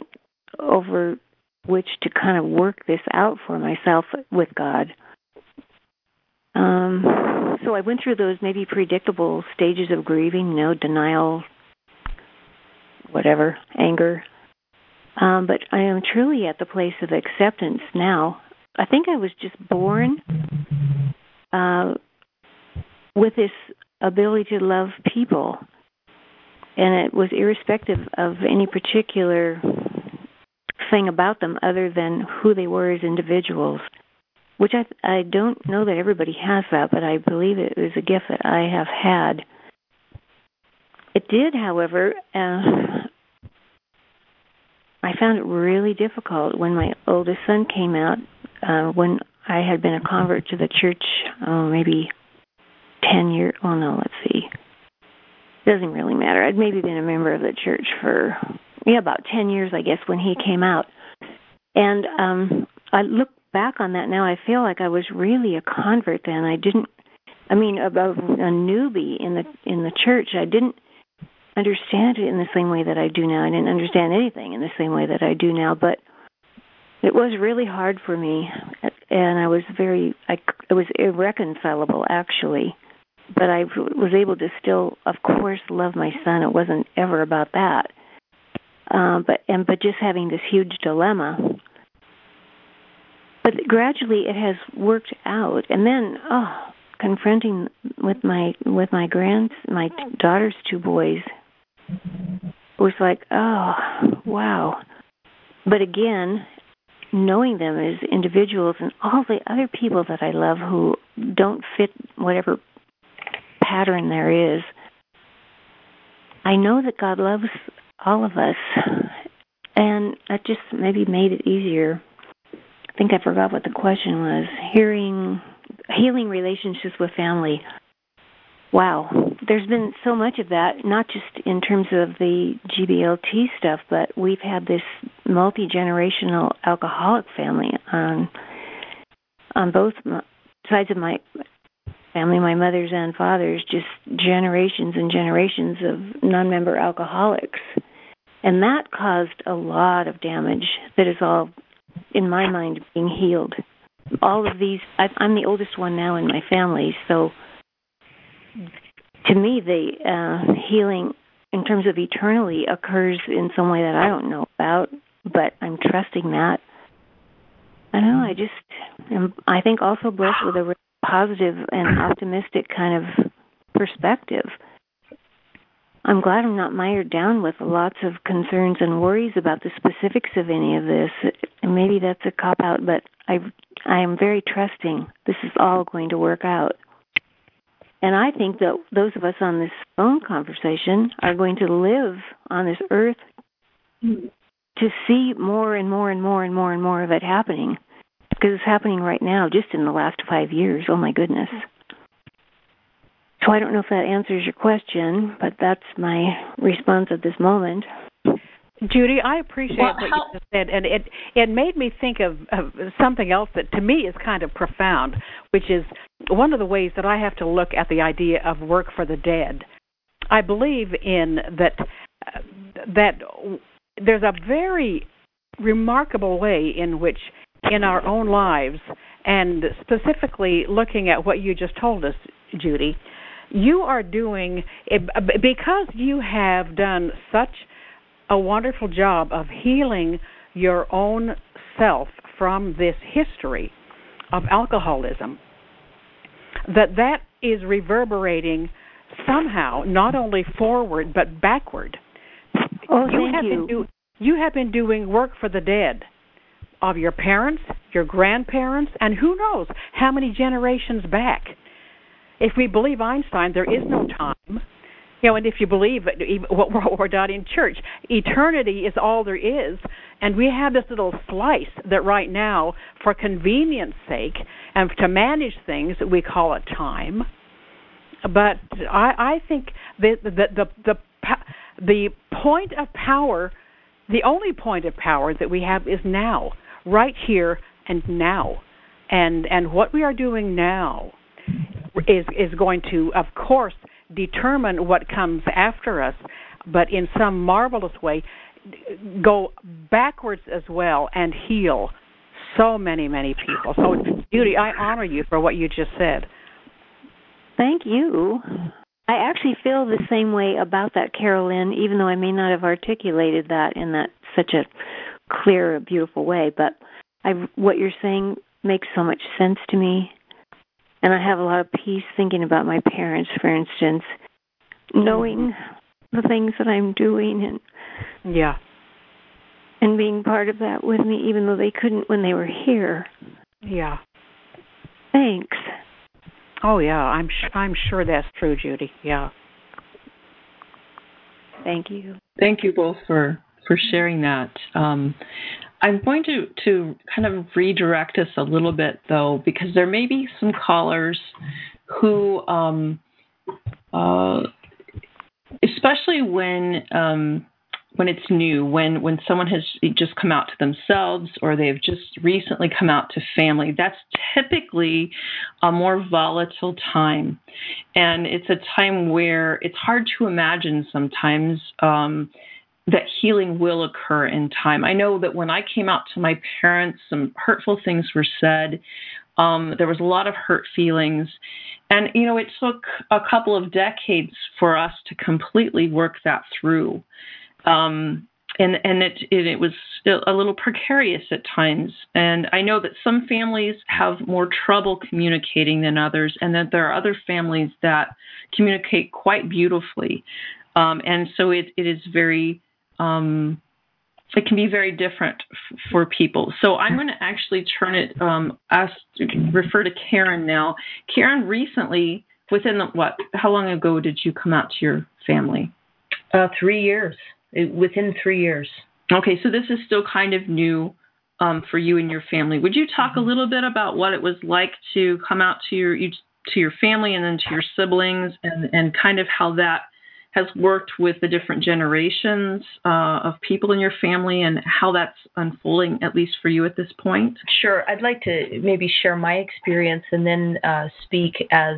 over which to kind of work this out for myself with God. Um, so I went through those maybe predictable stages of grieving, you know, denial, whatever, anger. Um, but I am truly at the place of acceptance now. I think I was just born uh, with this ability to love people, and it was irrespective of any particular thing about them other than who they were as individuals. which I I don't know that everybody has that, but I believe it was a gift that I have had. It did, however, uh, I found it really difficult when my oldest son came out. Uh, when I had been a convert to the church, oh, maybe ten years. Oh no, let's see. Doesn't really matter. I'd maybe been a member of the church for yeah about ten years, I guess, when he came out. And um I look back on that now. I feel like I was really a convert then. I didn't. I mean, about a newbie in the in the church. I didn't understand it in the same way that I do now. I didn't understand anything in the same way that I do now, but it was really hard for me, and I was very, I, it was irreconcilable actually. But I was able to still, of course, love my son. It wasn't ever about that. Um, but and but just having this huge dilemma. But gradually, it has worked out, and then oh, confronting with my with my grands my daughter's two boys was like, oh, wow. But again, knowing them as individuals and all the other people that I love who don't fit whatever pattern there is, I know that God loves all of us. And that just maybe made it easier. I think I forgot what the question was. Hearing, healing relationships with family. Wow, there's been so much of that, not just in terms of the GBLT stuff, but we've had this multi generational alcoholic family on on both sides of my family, my mother's and father's, just generations and generations of non-member alcoholics, and that caused a lot of damage that is all, in my mind, being healed. All of these, I'm the oldest one now in my family, so to me, the uh, healing in terms of eternally occurs in some way that I don't know about, but I'm trusting that. I know. I just am. I think also blessed with a positive and optimistic kind of perspective. I'm glad I'm not mired down with lots of concerns and worries about the specifics of any of this. And maybe that's a cop out, but I I am very trusting. This is all going to work out. And I think that those of us on this phone conversation are going to live on this earth to see more and more and more and more and more of it happening. Because it's happening right now, just in the last five years. Oh my goodness. So I don't know if that answers your question, but that's my response at this moment. Judy, I appreciate well, what how- you just said, and it it made me think of, of something else that to me is kind of profound, which is one of the ways that I have to look at the idea of work for the dead. I believe in that uh, that there's a very remarkable way in which in our own lives and specifically looking at what you just told us Judy you are doing because you have done such a wonderful job of healing your own self from this history of alcoholism that that is reverberating somehow not only forward but backward. Oh you thank have you. been do, you have been doing work for the dead of your parents your grandparents and who knows how many generations back. If we believe einstein there is no time you know, and if you believe <laughs> what we're taught in church, eternity is all there is, and we have this little slice that right now, for convenience sake and to manage things, we call it time. But I, I think the the the the the point of power, the only point of power that we have is now, right here and now, and and what we are doing now is is going to, of course determine what comes after us, but in some marvelous way, go backwards as well and heal so many, many people. So, Judy, I honor you for what you just said. Thank you. I actually feel the same way about that, Carol Lynn, even though I may not have articulated that in that such a clear, beautiful way. But I, what you're saying makes so much sense to me and I have a lot of peace thinking about my parents, for instance, knowing the things that I'm doing and yeah, and being part of that with me, even though they couldn't when they were here. Yeah. Thanks. Oh yeah, I'm I'm sure that's true, Judy. Yeah. Thank you. Thank you both for for sharing that. Um, I'm going to to kind of redirect us a little bit though, because there may be some callers who, um, uh, especially when um, when it's new, when when someone has just come out to themselves or they've just recently come out to family, that's typically a more volatile time, and it's a time where it's hard to imagine sometimes. Um, that healing will occur in time. I know that when I came out to my parents, some hurtful things were said. Um, there was a lot of hurt feelings. And, you know, it took a couple of decades for us to completely work that through um, and and it, it, it was a little precarious at times. And I know that some families have more trouble communicating than others, and that there are other families that communicate quite beautifully. Um, and so it, it is very um, it can be very different f- for people. So I'm going to actually turn it um, ask refer to Karin now. Karin, recently, within the, what? How long ago did you come out to your family? Uh, three years within three years. Okay, so this is still kind of new um, for you and your family. Would you talk a mm-hmm. little bit about what it was like to come out to your to your family and then to your siblings, and and kind of how that has worked with the different generations uh, of people in your family and how that's unfolding, at least for you at this point? Sure. I'd like to maybe share my experience and then uh, speak as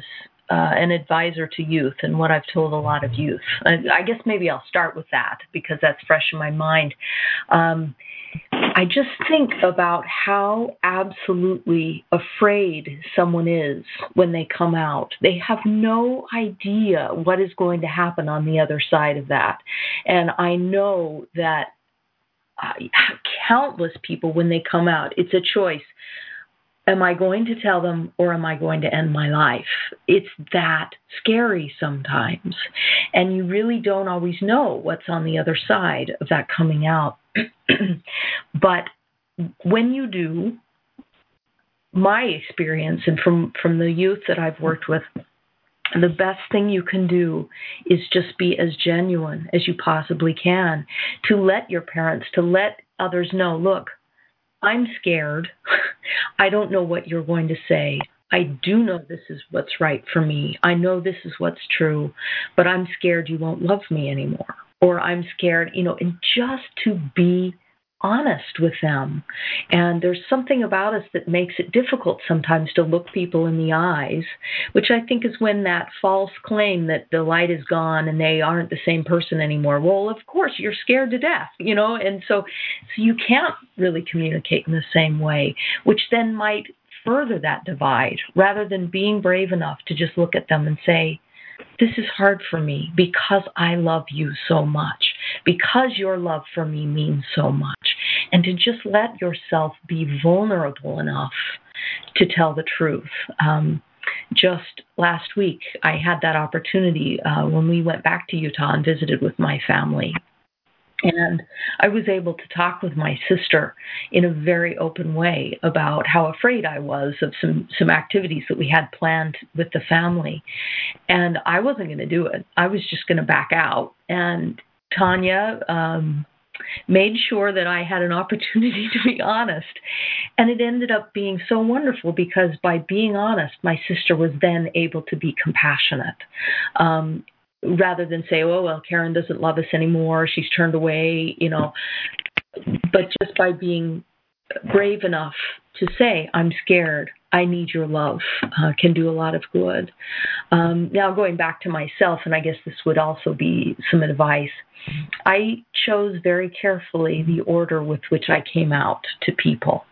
uh, an advisor to youth and what I've told a lot of youth. I, I, guess maybe I'll start with that because that's fresh in my mind. Um, I just think about how absolutely afraid someone is when they come out. They have no idea what is going to happen on the other side of that. And I know that uh, countless people, when they come out, it's a choice am I going to tell them or am I going to end my life? It's that scary sometimes. And you really don't always know what's on the other side of that coming out. <clears throat> but when you do, my experience and from, from the youth that I've worked with, the best thing you can do is just be as genuine as you possibly can to let your parents, to let others know, look, I'm scared. <laughs> I don't know what you're going to say. I do know this is what's right for me. I know this is what's true, but I'm scared you won't love me anymore. Or I'm scared, you know, and just to be honest with them. And there's something about us that makes it difficult sometimes to look people in the eyes, which I think is when that false claim that the light is gone and they aren't the same person anymore. Well, of course, you're scared to death, you know, and so so you can't really communicate in the same way, which then might further that divide rather than being brave enough to just look at them and say, this is hard for me because I love you so much, because your love for me means so much. And to just let yourself be vulnerable enough to tell the truth. Um, just last week, I had that opportunity uh, when we went back to Utah and visited with my family. And I was able to talk with my sister in a very open way about how afraid I was of some, some activities that we had planned with the family. And I wasn't going to do it, I was just going to back out. And Tawnya um, made sure that I had an opportunity to be honest. And it ended up being so wonderful because by being honest, my sister was then able to be compassionate. Um, rather than say, oh, well, Karin doesn't love us anymore, she's turned away, you know. But just by being brave enough to say, I'm scared, I need your love, uh, can do a lot of good. Um, now, going back to myself, and I guess this would also be some advice, I chose very carefully the order with which I came out to people.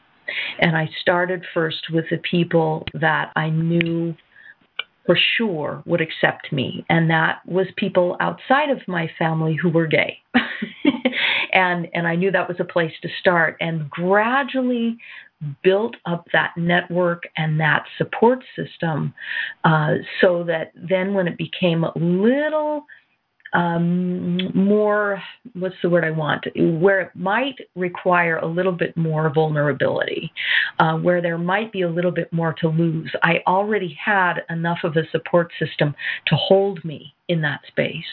And I started first with the people that I knew for sure would accept me, and that was people outside of my family who were gay. <laughs> and and I knew that was a place to start, and gradually built up that network and that support system, uh, so that then when it became a little um, more what's the word I want where it might require a little bit more vulnerability, uh, where there might be a little bit more to lose. I already had enough of a support system to hold me in that space,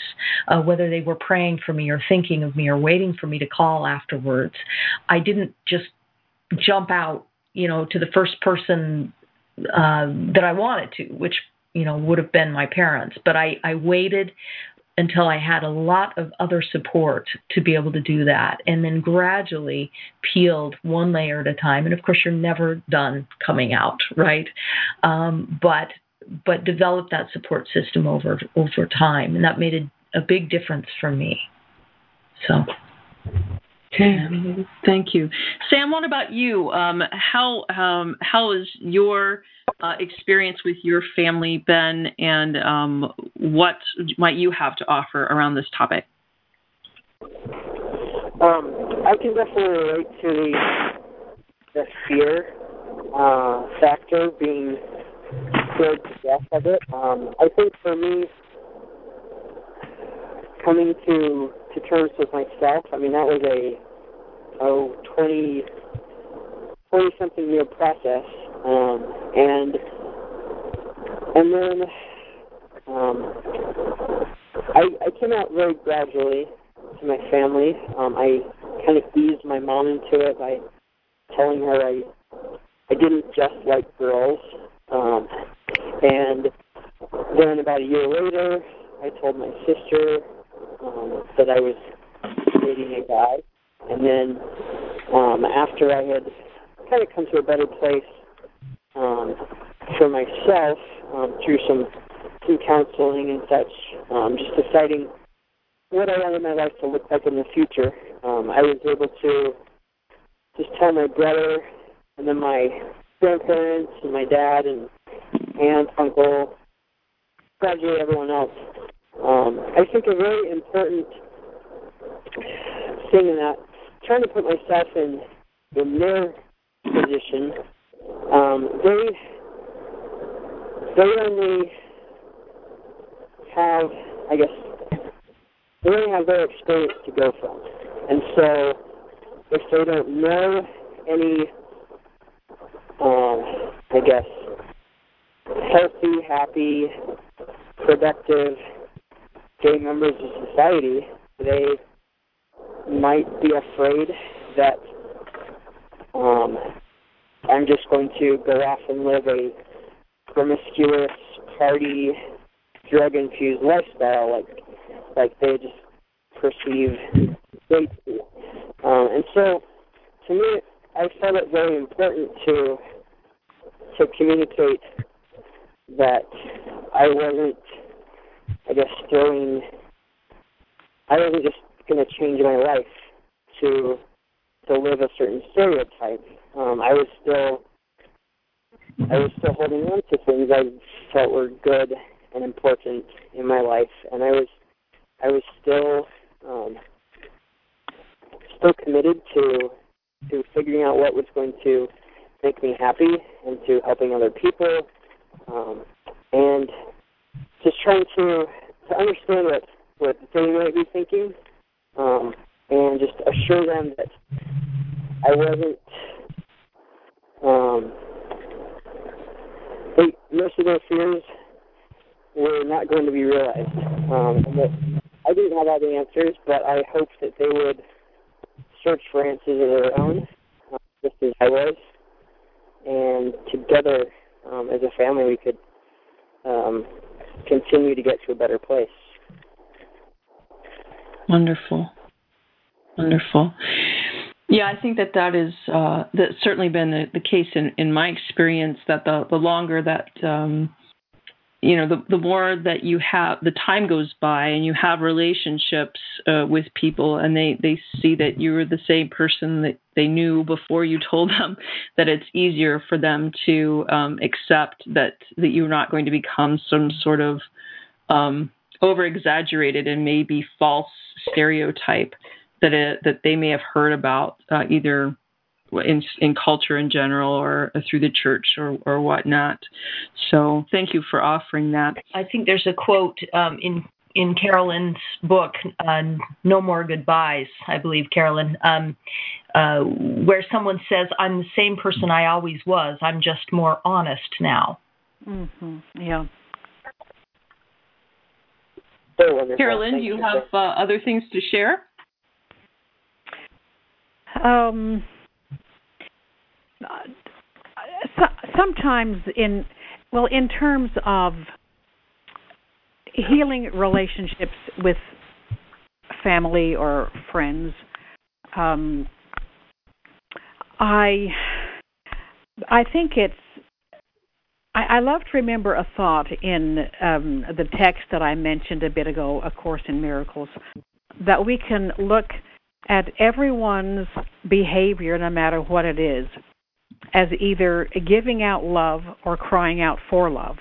uh, whether they were praying for me or thinking of me or waiting for me to call afterwards. I didn't just jump out, you know, to the first person uh, that I wanted to, which you know would have been my parents. But I, I waited until I had a lot of other support to be able to do that, and then gradually peeled one layer at a time. And of course, you're never done coming out, right? Um, but but develop that support system over over time, and that made a, a big difference for me. So. Okay, thank you, Sam. What about you? Um, how um, how is your uh, experience with your family been, and um, what might you have to offer around this topic? Um, I can definitely relate to the the fear uh, factor being scared to death of it. Um, I think for me, coming to to terms with myself, I mean that was a oh 20 20 something year process um, and and then um, I I came out very gradually to my family. Um, I kind of eased my mom into it by telling her I I didn't just like girls. Um, and then about a year later, I told my sister um, that I was dating a guy. And then um, after I had kind of come to a better place um, for myself um, through some some counseling and such, um, just deciding what I wanted my life to look like in the future. Um, I was able to just tell my brother and then my grandparents and my dad and aunt, uncle, gradually everyone else. Um, I think a very important thing in that, trying to put myself in in their position um, they they only have, I guess, they only have their experience to go from, and so if they don't know any, um, I guess, healthy, happy, productive gay members of society, they might be afraid that um, I'm just going to go off and live a promiscuous, party, drug-infused lifestyle, like like they just perceive they. Um, and so, to me, I found it very important to to communicate that I wasn't, I guess, throwing. I wasn't just to change my life to to live a certain stereotype um, I was still I was still holding on to things I felt were good and important in my life, and I was I was still um, still committed to to figuring out what was going to make me happy and to helping other people, um, and just trying to to understand what what they might be thinking, um, and just assure them that I wasn't um, they, most of their fears were not going to be realized. Um, I didn't have all the answers, but I hoped that they would search for answers of their own, uh, just as I was, and together um, as a family we could um, continue to get to a better place. Wonderful. Wonderful. Yeah, I think that that is uh, that's certainly been the, the case in, in my experience. That the the longer that um, you know, the the more that you have, the time goes by, and you have relationships uh, with people, and they they see that you are the same person that they knew before you told them. <laughs> That it's easier for them to um, accept that that you're not going to become some sort of um, over exaggerated and maybe false stereotype that it, that they may have heard about uh, either in in culture in general or through the church or or whatnot. So thank you for offering that. I think there's a quote um, in in Carol Lynn's book, uh, No More Goodbyes, I believe, Carol Lynn, um, uh, where someone says, I'm the same person I always was, I'm just more honest now. Mm-hmm. Yeah. Carol Lynn, do you have uh, other things to share? Um, so, sometimes in well, in terms of healing relationships with family or friends, um, I I think it's I, I love to remember a thought in um, the text that I mentioned a bit ago, A Course in Miracles, that we can look at everyone's behavior, no matter what it is, as either giving out love or crying out for love.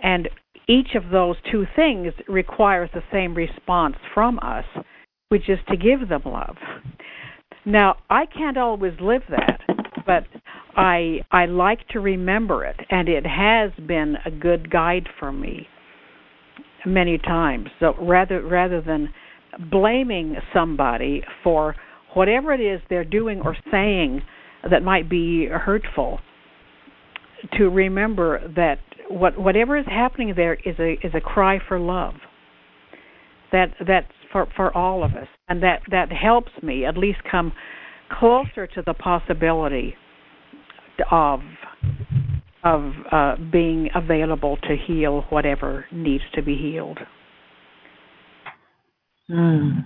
And each of those two things requires the same response from us, which is to give them love. Now, I can't always live that, but I I like to remember it, and it has been a good guide for me many times. So rather rather than blaming somebody for whatever it is they're doing or saying that might be hurtful, to remember that what whatever is happening there is a is a cry for love. That that's for for all of us, and that that helps me at least come closer to the possibility of of uh, being available to heal whatever needs to be healed. Hmm.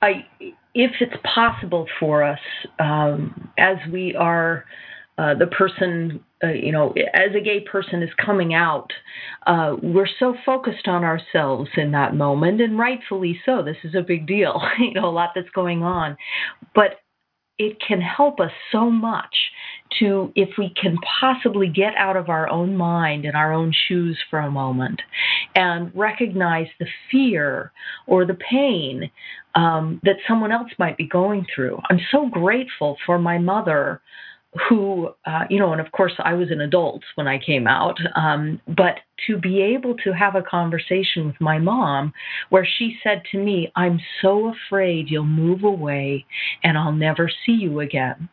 I, if it's possible for us, um, as we are uh, the person, uh, you know, as a gay person is coming out, uh, we're so focused on ourselves in that moment, and rightfully so. This is a big deal, <laughs> you know, a lot that's going on. But it can help us so much to, if we can possibly get out of our own mind and our own shoes for a moment and recognize the fear or the pain um, that someone else might be going through. I'm so grateful for my mother who, uh, you know, and of course I was an adult when I came out, um, but to be able to have a conversation with my mom where she said to me, I'm so afraid you'll move away and I'll never see you again.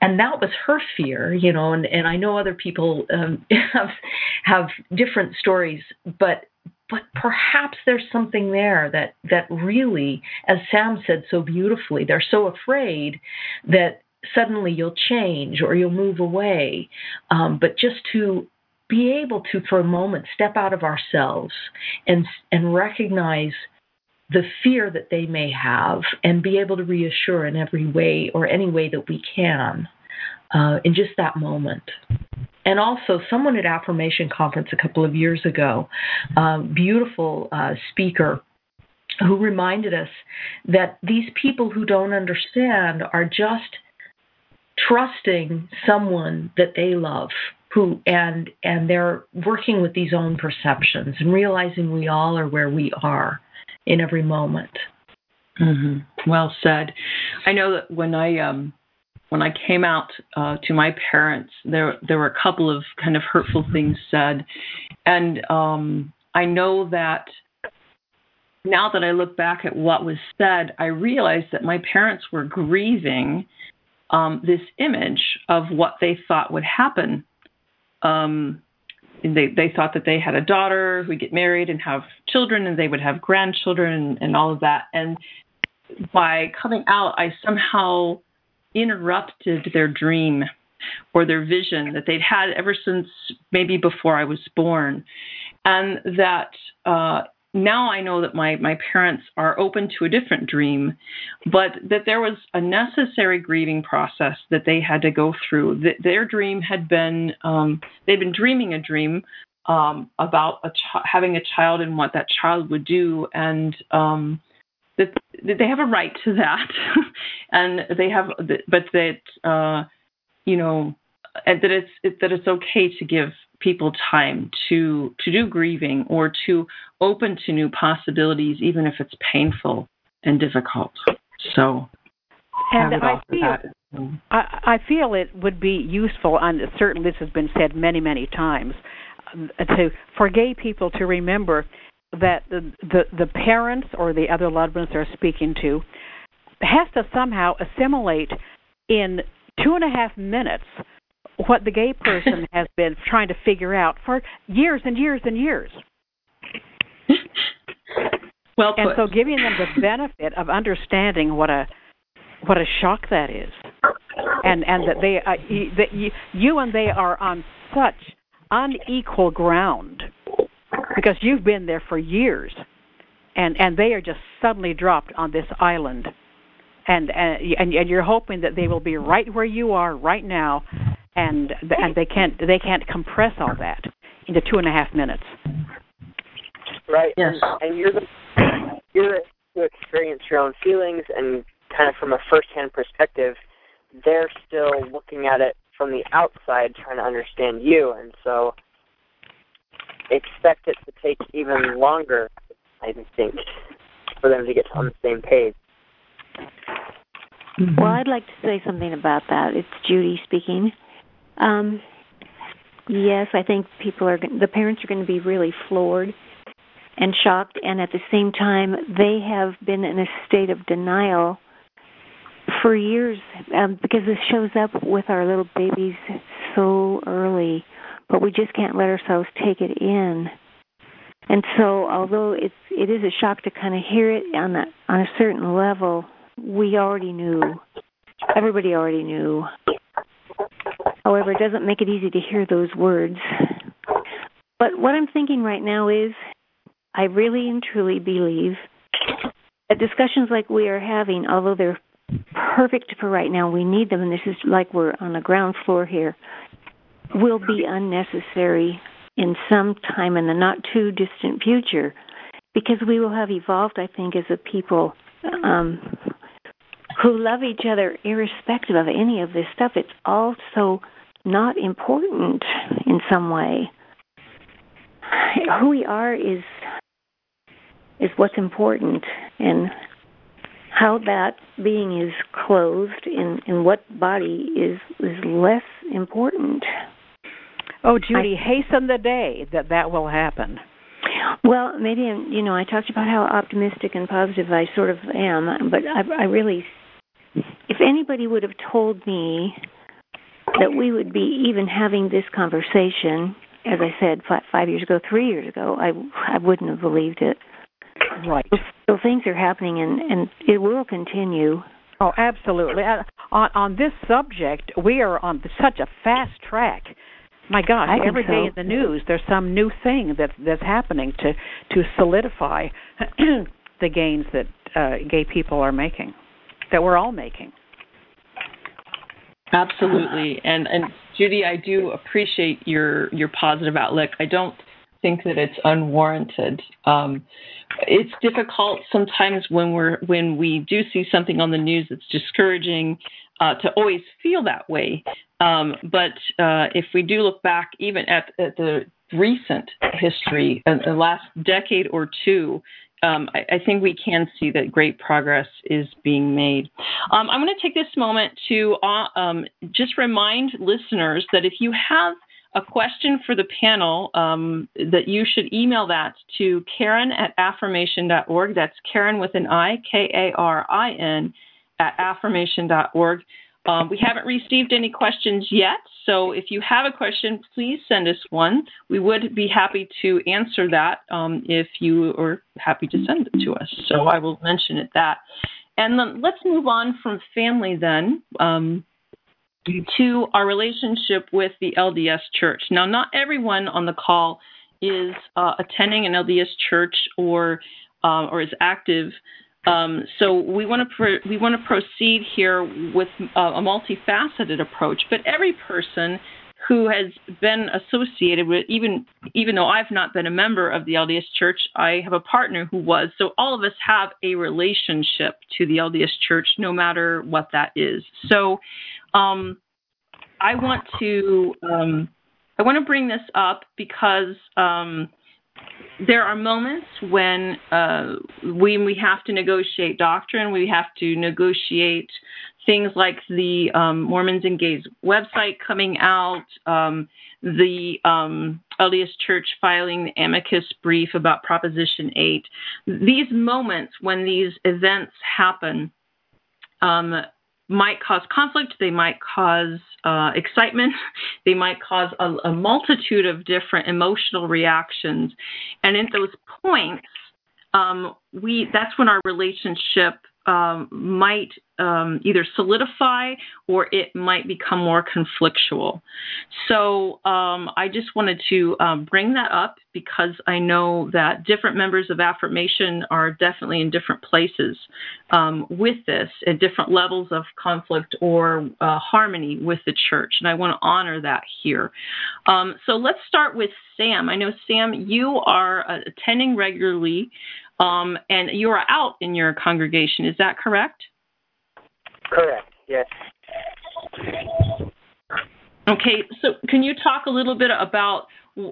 And that was her fear, you know, and, and I know other people um, <laughs> have have different stories, but but perhaps there's something there that that really, as Sam said so beautifully, they're so afraid that suddenly you'll change or you'll move away. Um, but just to be able to, for a moment, step out of ourselves and and recognize the fear that they may have, and be able to reassure in every way or any way that we can uh, in just that moment. And also, someone at Affirmation Conference a couple of years ago, uh, beautiful uh, speaker who reminded us that these people who don't understand are just trusting someone that they love who and and they're working with these own perceptions and realizing we all are where we are in every moment mm-hmm. well said i know that when i um when i came out uh, to my parents there there were a couple of kind of hurtful things said and um i know that now that i look back at what was said i realize that my parents were grieving um, this image of what they thought would happen. Um, they they thought that they had a daughter who would get married and have children, and they would have grandchildren and, and all of that. And by coming out, I somehow interrupted their dream or their vision that they'd had ever since maybe before I was born, and that uh, now I know that my, my parents are open to a different dream, but that there was a necessary grieving process that they had to go through. That their dream had been, um, they'd been dreaming a dream um, about a ch- having a child and what that child would do, and um, that, that they have a right to that, <laughs> and they have, but that uh, you know, that it's that it's okay to give people time to to do grieving or to open to new possibilities even if it's painful and difficult. So and I feel, I, I feel it would be useful, and certainly this has been said many, many times, uh, to for gay people to remember that the, the the parents or the other loved ones they're speaking to has to somehow assimilate in two and a half minutes what the gay person <laughs> has been trying to figure out for years and years and years. well put. And so giving them the <laughs> benefit of understanding what a what a shock that is, and and that they uh, that you, you and they are on such unequal ground because you've been there for years, and and they are just suddenly dropped on this island, and and and, and you're hoping that they will be right where you are right now, and and they can't they can't compress all that into two and a half minutes. Right. Yes. And, and you're the, you're to experience your own feelings and kind of from a first-hand perspective, they're still looking at it from the outside, trying to understand you, and so expect it to take even longer. I think for them to get on the same page. Well, I'd like to say something about that. It's Judy speaking. Um, yes, I think people are the parents are going to be really floored and shocked, and at the same time, they have been in a state of denial for years um, because this shows up with our little babies so early, but we just can't let ourselves take it in. And so, although it's it is a shock to kind of hear it on a on a certain level, we already knew. Everybody already knew. However, it doesn't make it easy to hear those words. But what I'm thinking right now is I really and truly believe that discussions like we are having, although they're perfect for right now, we need them, and this is like we're on the ground floor here, will be unnecessary in some time in the not too distant future because we will have evolved, I think, as a people um, who love each other irrespective of any of this stuff. It's also not important in some way. Who we are is is what's important, and how that being is clothed in in what body is is less important. Oh, Judy, I, hasten the day that that will happen. Well, maybe you know I talked about how optimistic and positive I sort of am, but I, I really, if anybody would have told me that we would be even having this conversation, as I said five, five years ago, three years ago, I I wouldn't have believed it. Right. So things are happening, and and it will continue. Oh, absolutely. Uh, on on this subject, we are on such a fast track. My gosh, every so. day in the news, there's some new thing that's that's happening to to solidify <clears throat> the gains that uh, gay people are making, that we're all making. Absolutely, and and Judy, I do appreciate your your positive outlook. I don't think that it's unwarranted. Um, it's difficult sometimes when we're when we do see something on the news that's discouraging uh, to always feel that way. Um, but uh, if we do look back even at, at the recent history, uh, the last decade or two, um, I, I, think we can see that great progress is being made. Um, I'm going to take this moment to uh, um, just remind listeners that if you have a question for the panel, um, that you should email that to Karin at affirmation.org. That's Karin with an I, K A R I N, at affirmation.org. Um, we haven't received any questions yet, so if you have a question, please send us one. We would be happy to answer that um, if you are happy to send it to us. So I will mention it that. And then let's move on from family then. Um, to our relationship with the LDS Church. Now, not everyone on the call is uh, attending an LDS church or uh, or is active. Um, so we want to pro- we want to proceed here with uh, a multifaceted approach. But every person who has been associated with even even though I've not been a member of the LDS Church, I have a partner who was. So all of us have a relationship to the LDS Church, no matter what that is. So um, I want to um, I want to bring this up because um, there are moments when uh, we we have to negotiate doctrine, we have to negotiate things like the um, Mormons and Gays website coming out, um, the um, LDS Church filing the amicus brief about Proposition 8. These moments when these events happen um, might cause conflict, they might cause uh, excitement, <laughs> they might cause a, a multitude of different emotional reactions. And at those points, um, we that's when our relationship um, might um, either solidify or it might become more conflictual. So um, I just wanted to um, bring that up because I know that different members of affirmation are definitely in different places um, with this at different levels of conflict or uh, harmony with the church. And I want to honor that here. Um, so let's start with Sam. I know, Sam, you are uh, attending regularly. Um, and you are out in your congregation. Is that correct? Correct. Yes. Okay. So, can you talk a little bit about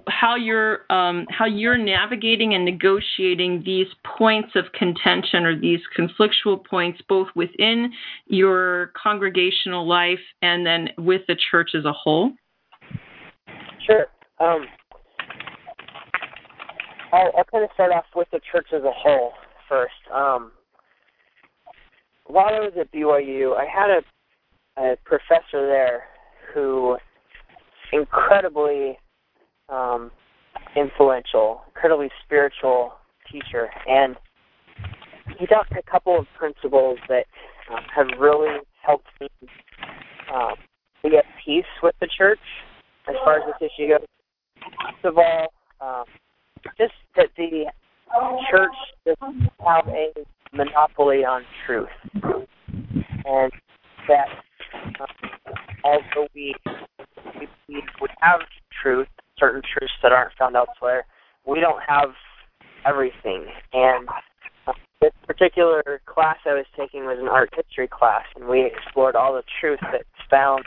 how you're um, how you're navigating and negotiating these points of contention or these conflictual points, both within your congregational life and then with the church as a whole? Sure. Um, I'll, I'll kind of start off with the church as a whole first. Um, while I was at BYU, I had a, a professor there who incredibly um, influential, incredibly spiritual teacher, and he taught a couple of principles that um, have really helped me um, be at peace with the church as far as this issue goes. First of all, um, just that the church doesn't have a monopoly on truth, and that um, although we, we we would have truth, certain truths that aren't found elsewhere, we don't have everything. And uh, this particular class I was taking was an art history class, and we explored all the truth that's found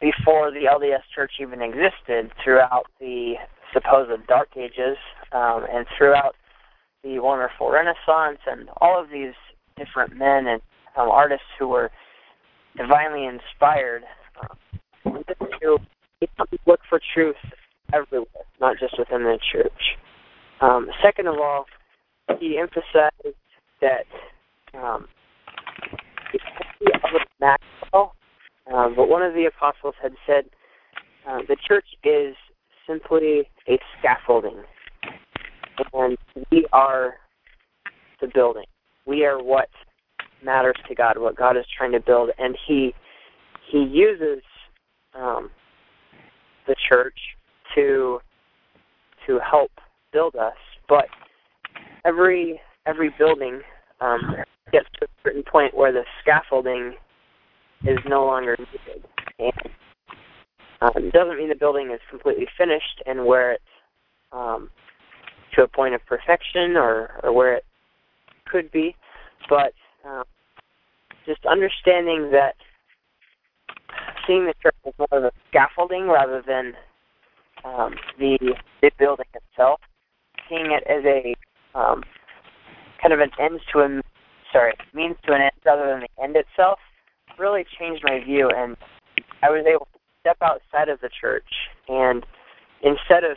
before the LDS Church even existed throughout the supposed Dark Ages um, and throughout the wonderful Renaissance and all of these different men and um, artists who were divinely inspired um, to look for truth everywhere, not just within the church. Um, second of all, he emphasized that um, Maxwell, um, but one of the apostles had said uh, the church is simply a scaffolding. And we are the building. We are what matters to God, what God is trying to build, and He He uses um, the church to to help build us. But every every building um, gets to a certain point where the scaffolding is no longer needed, and um, it doesn't mean the building is completely finished and where it's um, a point of perfection or, or where it could be, but um, just understanding that seeing the church as more of a scaffolding rather than um, the the building itself, seeing it as a um, kind of an end to a sorry means to an end rather than the end itself, really changed my view, and I was able to step outside of the church and instead of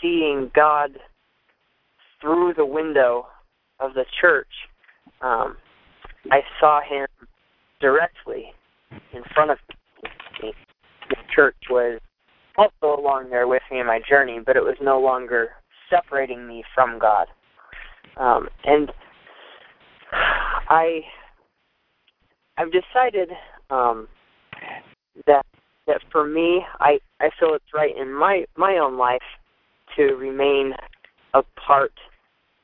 seeing God through the window of the church, um, I saw him directly in front of me. The church was also along there with me in my journey, but it was no longer separating me from God. Um, and I, I've decided um, that that for me, I I feel it's right in my my own life to remain a part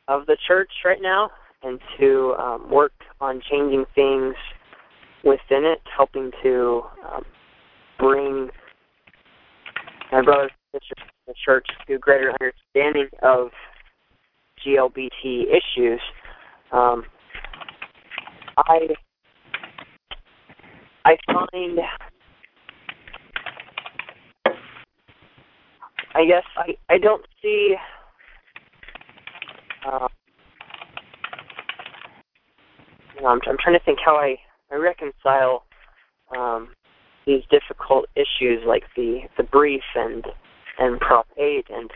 of the church right now and to um, work on changing things within it, helping to um, bring my brothers and sisters in the church to a greater understanding of GLBT issues. Um, I I find I guess I I don't see. Uh, you know, I'm I'm trying to think how I I reconcile um, these difficult issues like the the brief and and Prop 8 and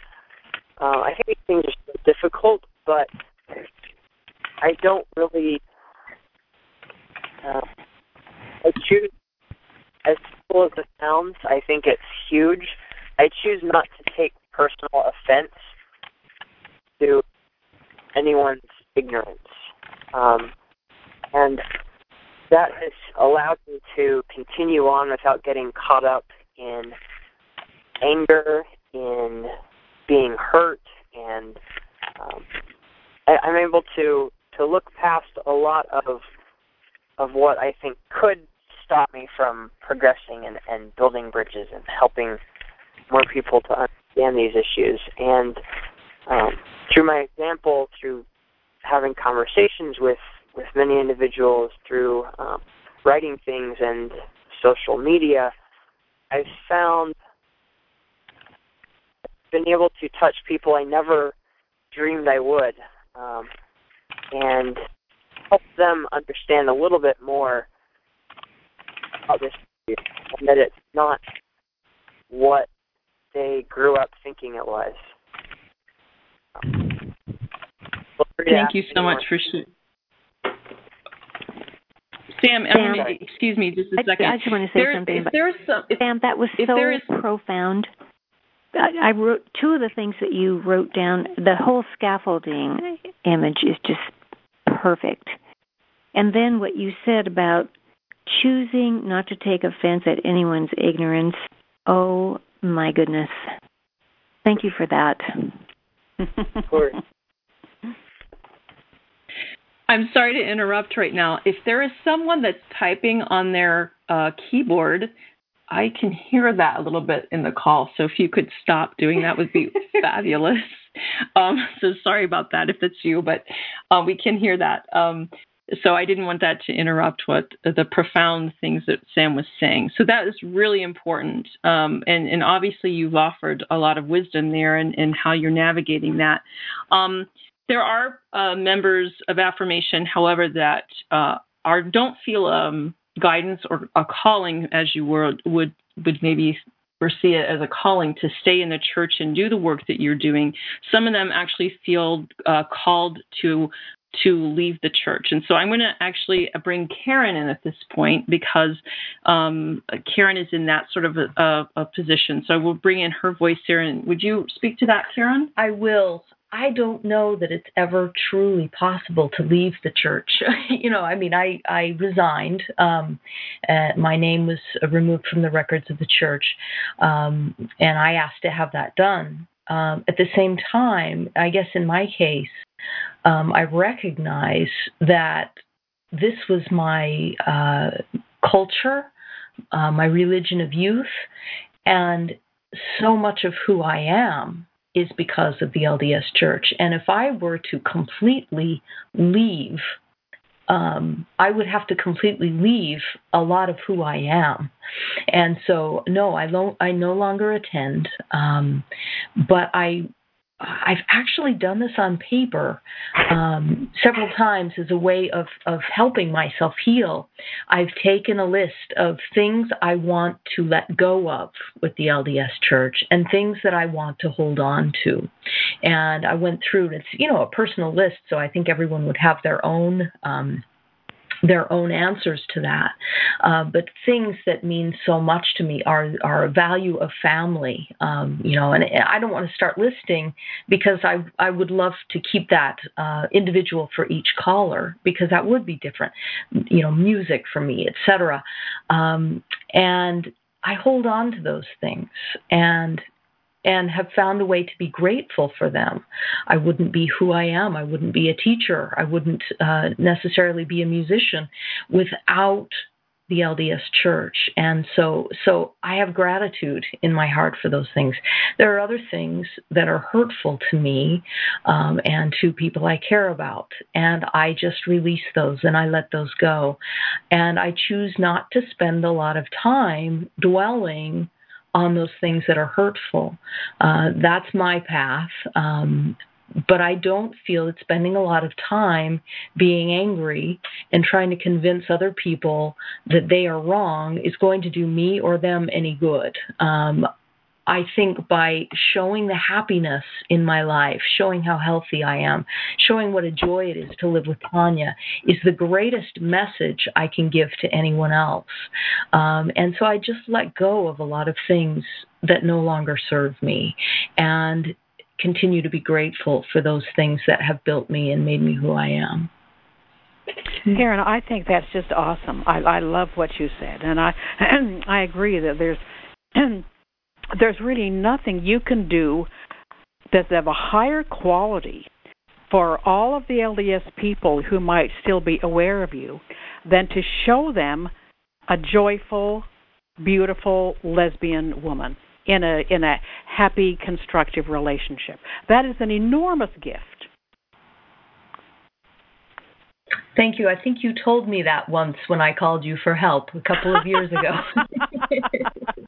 uh, I think these things are so difficult, but I don't really. Uh, I choose, as simple as it sounds, I think it's huge. I choose not to take personal offense to anyone's ignorance. Um, and that has allowed me to continue on without getting caught up in anger, in being hurt, and um, I, I'm able to to look past a lot of of what I think could stop me from progressing and, and building bridges and helping more people to understand these issues. And um, through my example, through having conversations with with many individuals, through um, writing things and social media, I've found been able to touch people I never dreamed I would, um, and help them understand a little bit more about this, and that it's not what they grew up thinking it was. Thank you so much for. Sh- Sam, Sam excuse me just a second. I, I just want to say there, something. If there's some, if, Sam, that was so is, profound. I, I wrote two of the things that you wrote down. The whole scaffolding image is just perfect. And then what you said about choosing not to take offense at anyone's ignorance. Oh my goodness. Thank you for that. Of course. I'm sorry to interrupt right now. If there is someone that's typing on their uh, keyboard, I can hear that a little bit in the call. So if you could stop doing that, would be <laughs> fabulous. Um, so sorry about that if it's you, but uh, we can hear that. Um, so I didn't want that to interrupt what the profound things that Sam was saying. So that is really important, um, and, and obviously you've offered a lot of wisdom there and how you're navigating that. There are uh, members of affirmation, however, that uh, are don't feel um, guidance or a calling, as you would would would maybe see it as a calling to stay in the church and do the work that you're doing. Some of them actually feel uh, called to to leave the church. And so I'm going to actually bring Karin in at this point because um, Karin is in that sort of a, a, a, position. So we'll bring in her voice here. And would you speak to that, Karin? I will. I don't know that it's ever truly possible to leave the church. <laughs> you know, I mean, I I resigned. Um, uh, my name was removed from the records of the church, um, and I asked to have that done. Um, at the same time, I guess in my case, um, I recognize that this was my uh, culture, uh, my religion of youth, and so much of who I am is because of the LDS Church. And if I were to completely leave, um, I would have to completely leave a lot of who I am. And so, no, I, lo- I no longer attend, um, but I I've actually done this on paper um, several times as a way of, of helping myself heal. I've taken a list of things I want to let go of with the LDS Church and things that I want to hold on to. And I went through, it's, you know, a personal list, so I think everyone would have their own. Um, their own answers to that. Uh, but things that mean so much to me are are value of family. Um, you know, and I don't want to start listing because I I would love to keep that uh, individual for each caller because that would be different. You know, music for me, etc. Um, and I hold on to those things and and have found a way to be grateful for them. I wouldn't be who I am. I wouldn't be a teacher. I wouldn't uh, necessarily be a musician without the LDS Church, and so so I have gratitude in my heart for those things. There are other things that are hurtful to me um, and to people I care about, and I just release those and I let those go, and I choose not to spend a lot of time dwelling on those things that are hurtful. Uh, that's my path. Um, but I don't feel that spending a lot of time being angry and trying to convince other people that they are wrong is going to do me or them any good. Um, I think by showing the happiness in my life, showing how healthy I am, showing what a joy it is to live with Tawnya is the greatest message I can give to anyone else. Um, and so I just let go of a lot of things that no longer serve me and continue to be grateful for those things that have built me and made me who I am. Karin, I think that's just awesome. I, I love what you said, and I <clears throat> I agree that there's <clears throat> there's really nothing you can do that's of a higher quality for all of the LDS people who might still be aware of you than to show them a joyful, beautiful lesbian woman in a in a happy, constructive relationship. That is an enormous gift. Thank you. I think you told me that once when I called you for help a couple of years ago. <laughs> <laughs>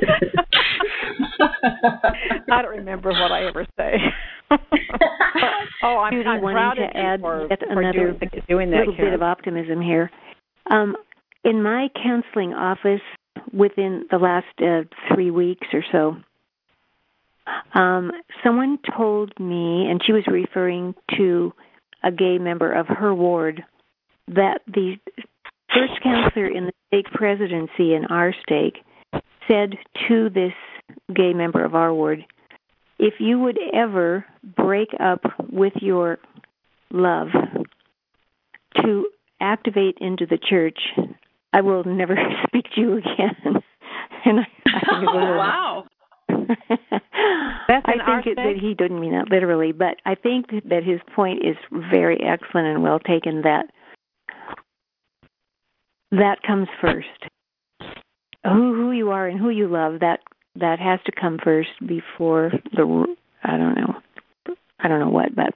<laughs> I don't remember what I ever say. <laughs> oh, I'm, Judy I'm wanting to add for, yet for another doing, doing that, little bit of optimism here. Um, in my counseling office, within the last uh, three weeks or so, um, someone told me, and she was referring to a gay member of her ward, that the first counselor in the stake presidency in our stake said to this gay member of our ward, if you would ever break up with your love to activate into the church, I will never <laughs> speak to you again. <laughs> and I, I <laughs> think oh, wow. That's I think it, that he didn't mean that literally, but I think that his point is very excellent and well taken. That that comes first. Who who you are and who you love that that has to come first before the I don't know I don't know what, but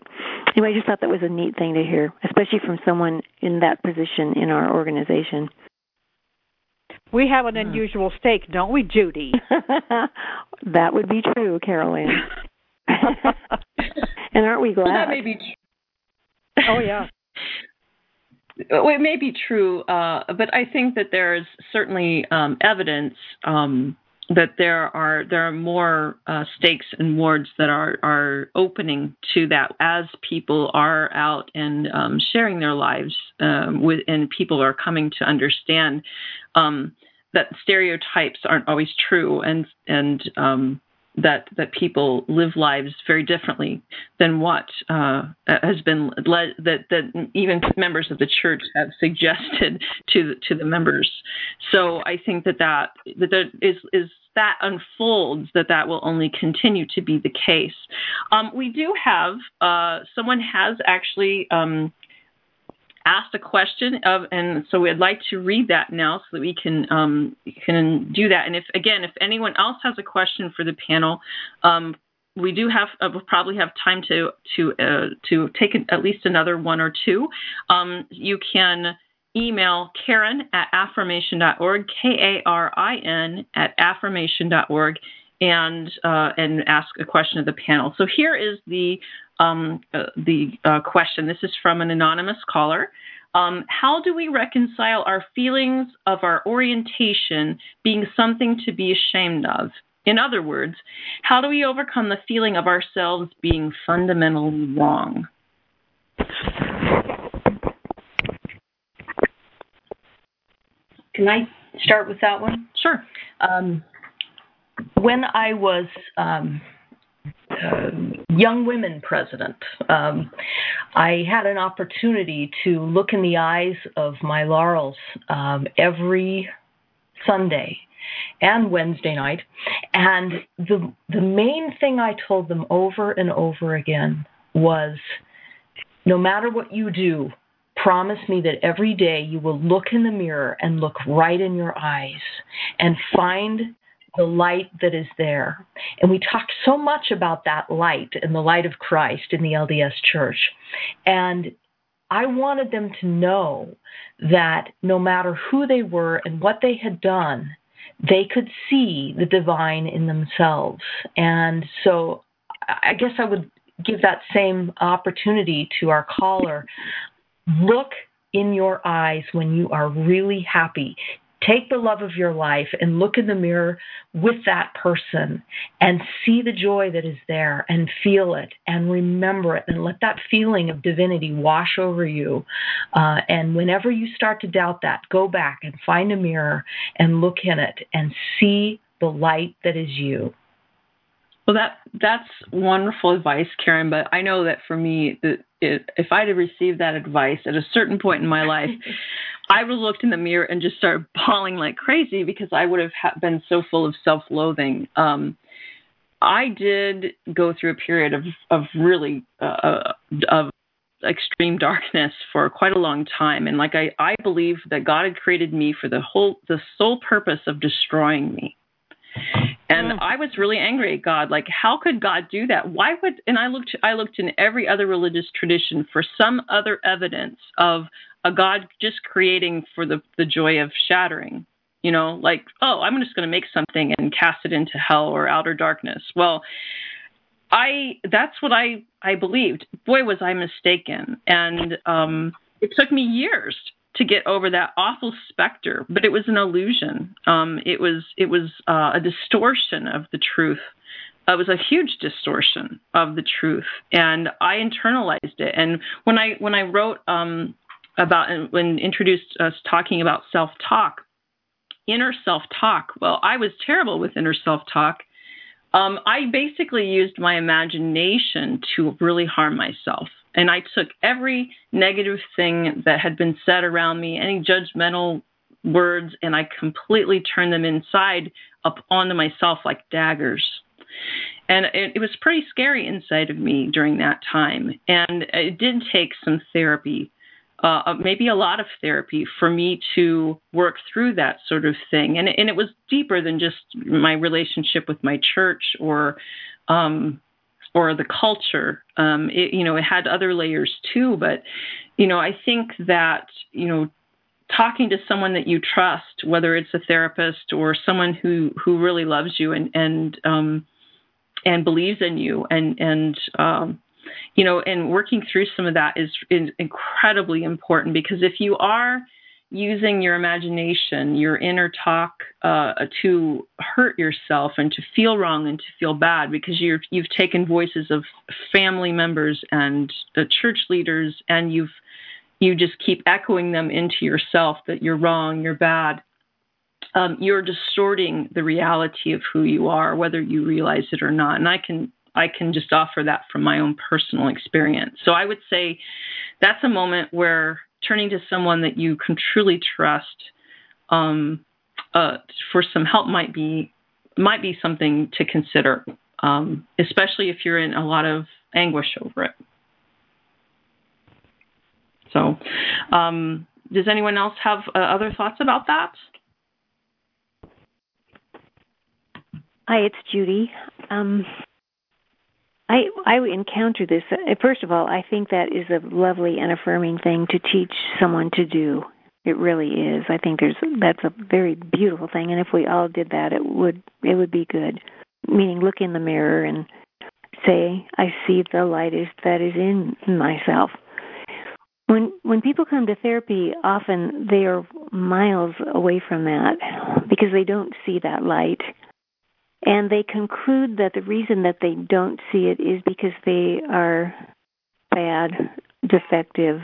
anyway, I just thought that was a neat thing to hear, especially from someone in that position in our organization. We have an hmm. unusual stake, don't we, Judy? <laughs> that would be true, Carol Lynn. <laughs> <laughs> and aren't we glad? That may be true. Oh yeah. It may be true, uh, but I think that there is certainly um, evidence um, that there are there are more uh, stakes and wards that are are opening to that as people are out and um, sharing their lives um, with and people are coming to understand um, that stereotypes aren't always true and and um, that that people live lives very differently than what uh, has been led that that even members of the church have suggested <laughs> to to the members. So I think that that that, that is is that unfolds, that that will only continue to be the case. Um, we do have uh, someone has actually um, asked a question of, and so we'd like to read that now so that we can um, can do that. And if again, if anyone else has a question for the panel, um, we do have uh, we'll probably have time to to uh, to take at least another one or two. Um, you can email Karin at affirmation.org, K A R I N at affirmation.org, and uh, and ask a question of the panel. So here is the um, uh, the uh, question. This is from an anonymous caller. Um, how do we reconcile our feelings of our orientation being something to be ashamed of? In other words, how do we overcome the feeling of ourselves being fundamentally wrong? Can I start with that one? Sure. Um, when I was um, uh, young women president, um, I had an opportunity to look in the eyes of my laurels um, every Sunday and Wednesday night, and the the main thing I told them over and over again was, no matter what you do, promise me that every day you will look in the mirror and look right in your eyes and find the light that is there. And we talk so much about that light and the light of Christ in the LDS church. And I wanted them to know that no matter who they were and what they had done, they could see the divine in themselves. And so I guess I would give that same opportunity to our caller. Look in your eyes when you are really happy. Take the love of your life and look in the mirror with that person and see the joy that is there and feel it and remember it and let that feeling of divinity wash over you. Uh, and whenever you start to doubt that, go back and find a mirror and look in it and see the light that is you. Well, that that's wonderful advice, Karin. But I know that for me, it, it, if I'd have received that advice at a certain point in my <laughs> life, I would have looked in the mirror and just started <laughs> bawling like crazy because I would have ha- been so full of self-loathing. Um, I did go through a period of of really uh, uh of extreme darkness for quite a long time, and like I I believe that God had created me for the whole the sole purpose of destroying me. And mm. I was really angry at God. Like, how could God do that? Why would? And I looked, I looked in every other religious tradition for some other evidence of a God just creating for the the joy of shattering. You know, like, oh, I'm just going to make something and cast it into hell or outer darkness. Well, I that's what I I believed. Boy, was I mistaken. And um, it took me years to get over that awful specter, but it was an illusion. Um, it was it was uh, a distortion of the truth. It was a huge distortion of the truth, and I internalized it. And when I when I wrote um, about when introduced us talking about self talk, inner self talk. Well, I was terrible with inner self talk. Um, I basically used my imagination to really harm myself. And I took every negative thing that had been said around me, any judgmental words, and I completely turned them inside up onto myself like daggers. And it, it was pretty scary inside of me during that time. And it did take some therapy uh, maybe a lot of therapy for me to work through that sort of thing. And, and it was deeper than just my relationship with my church or um, or the culture. Um, it, you know, it had other layers too. But you know, I think that you know, talking to someone that you trust, whether it's a therapist or someone who who really loves you and and um, and believes in you and and um, you know, and working through some of that is, is incredibly important because if you are using your imagination, your inner talk uh, to hurt yourself and to feel wrong and to feel bad because you have taken voices of family members and uh, church leaders and you've you just keep echoing them into yourself that you're wrong, you're bad. Um, you're distorting the reality of who you are, whether you realize it or not. And I can I can just offer that from my own personal experience. So I would say that's a moment where turning to someone that you can truly trust um, uh, for some help might be might be something to consider, um, especially if you're in a lot of anguish over it. So, um, does anyone else have uh, other thoughts about that? Hi, it's Judy. Um, I I encounter this. Uh, first of all, I think that is a lovely and affirming thing to teach someone to do. It really is. I think there's that's a very beautiful thing, and if we all did that, it would it would be good. Meaning, look in the mirror and say, "I see the light is that is in myself." When when people come to therapy, often they are miles away from that because they don't see that light and they conclude that the reason that they don't see it is because they are bad, defective,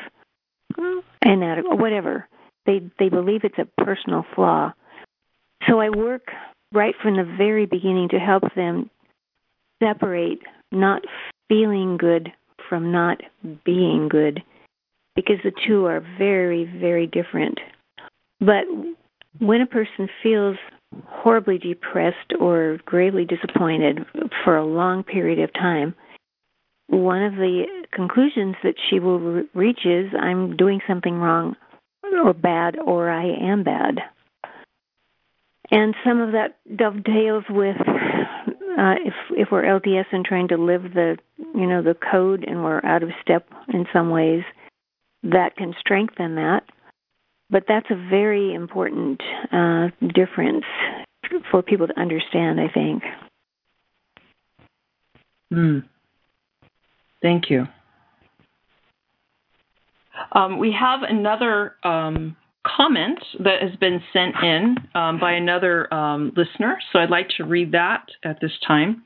inadequate, whatever. They they believe it's a personal flaw. So I work right from the very beginning to help them separate not feeling good from not being good because the two are very very different. But when a person feels horribly depressed or gravely disappointed for a long period of time, one of the conclusions that she will re- reach is I'm doing something wrong or bad or I am bad. And some of that dovetails with uh, if if we're LDS and trying to live the you know the code and we're out of step in some ways, that can strengthen that. But that's a very important uh, difference for people to understand, I think. Mm. Thank you. Um, we have another um, comment that has been sent in um, by another um, listener, so I'd like to read that at this time.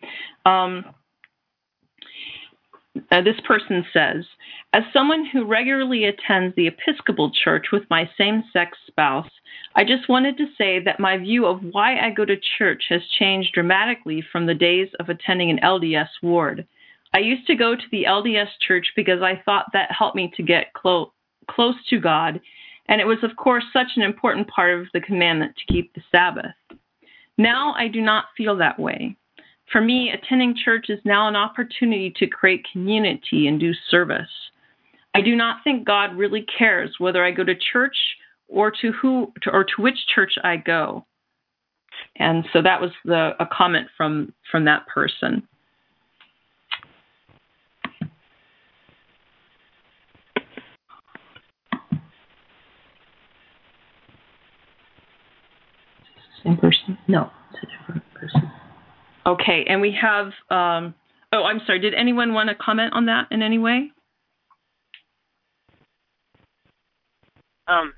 Uh, this person says, as someone who regularly attends the Episcopal Church with my same sex spouse, I just wanted to say that my view of why I go to church has changed dramatically from the days of attending an LDS ward. I used to go to the LDS church because I thought that helped me to get clo- close to God, and it was, of course, such an important part of the commandment to keep the Sabbath. Now I do not feel that way. For me, attending church is now an opportunity to create community and do service. I do not think God really cares whether I go to church or to who to, or to which church I go. And so that was the a comment from from that person. Same person? No, it's a different person. Okay, and we have. Um, oh, I'm sorry. Did anyone want to comment on that in any way? Um,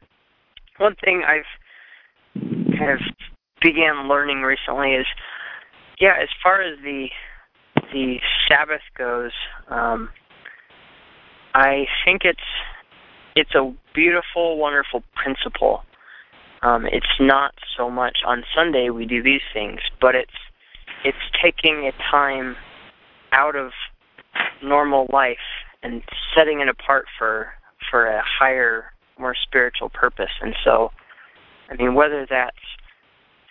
one thing I've kind of began learning recently is, yeah, as far as the the Sabbath goes, um, I think it's it's a beautiful, wonderful principle. Um, it's not so much on Sunday we do these things, but it's it's taking a time out of normal life and setting it apart for for a higher, more spiritual purpose. And so, I mean, whether that's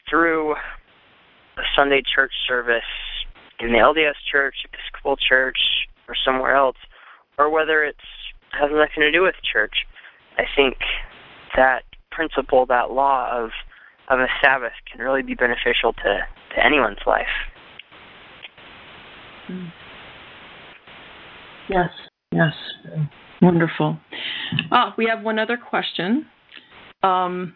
through a Sunday church service in the LDS Church, Episcopal Church, or somewhere else, or whether it's has nothing to do with church, I think that principle, that law of of a Sabbath, can really be beneficial to to anyone's life. Hmm. Yes, yes, wonderful. Oh, we have one other question. Um,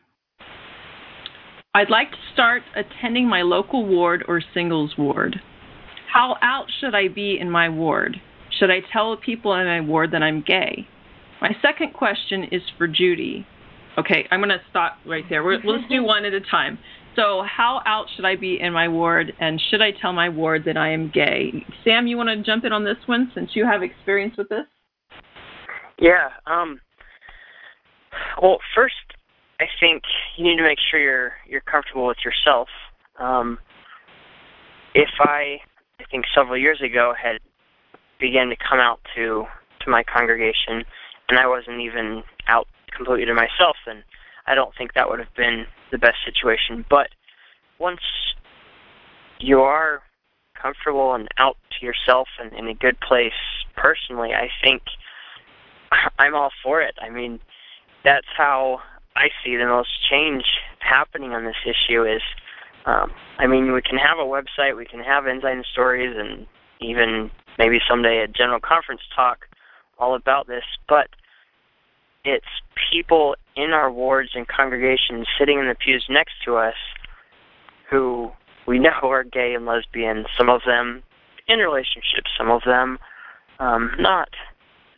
I'd like to start attending my local ward or singles ward. How out should I be in my ward? Should I tell people in my ward that I'm gay? My second question is for Judy. Okay, I'm going to stop right there. we let's do one at a time. So, how out should I be in my ward, and should I tell my ward that I am gay? Sam, you want to jump in on this one since you have experience with this? Yeah. Um. Well, first, I think you need to make sure you're you're comfortable with yourself. Um, if I, I think several years ago had began to come out to to my congregation, and I wasn't even out completely to myself, then I don't think that would have been the best situation. But once you are comfortable and out to yourself and in a good place personally, I think <laughs> I'm all for it. I mean, that's how I see the most change happening on this issue is um, I mean, we can have a website, we can have Ensign stories, and even maybe someday a general conference talk all about this, but it's people in our wards and congregations sitting in the pews next to us who we know are gay and lesbian, some of them in relationships, some of them um, not,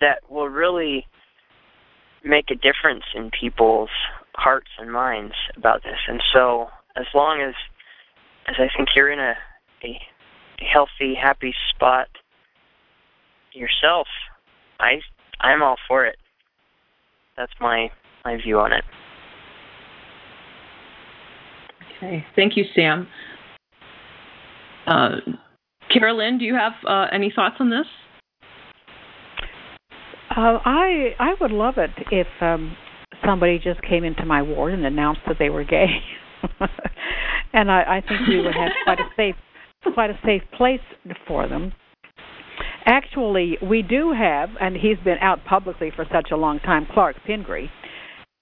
that will really make a difference in people's hearts and minds about this. And so, as long as, as I think you're in a, a, healthy, happy spot yourself, I I'm all for it that's my my view on it. Okay, thank you, Sam. Uh, Carol Lynn, do you have uh, any thoughts on this? Uh, I I would love it if um, somebody just came into my ward and announced that they were gay, <laughs> and I, I think we would have quite a <laughs> safe quite a safe place for them. Actually, we do have, and he's been out publicly for such a long time, Clark Pingree,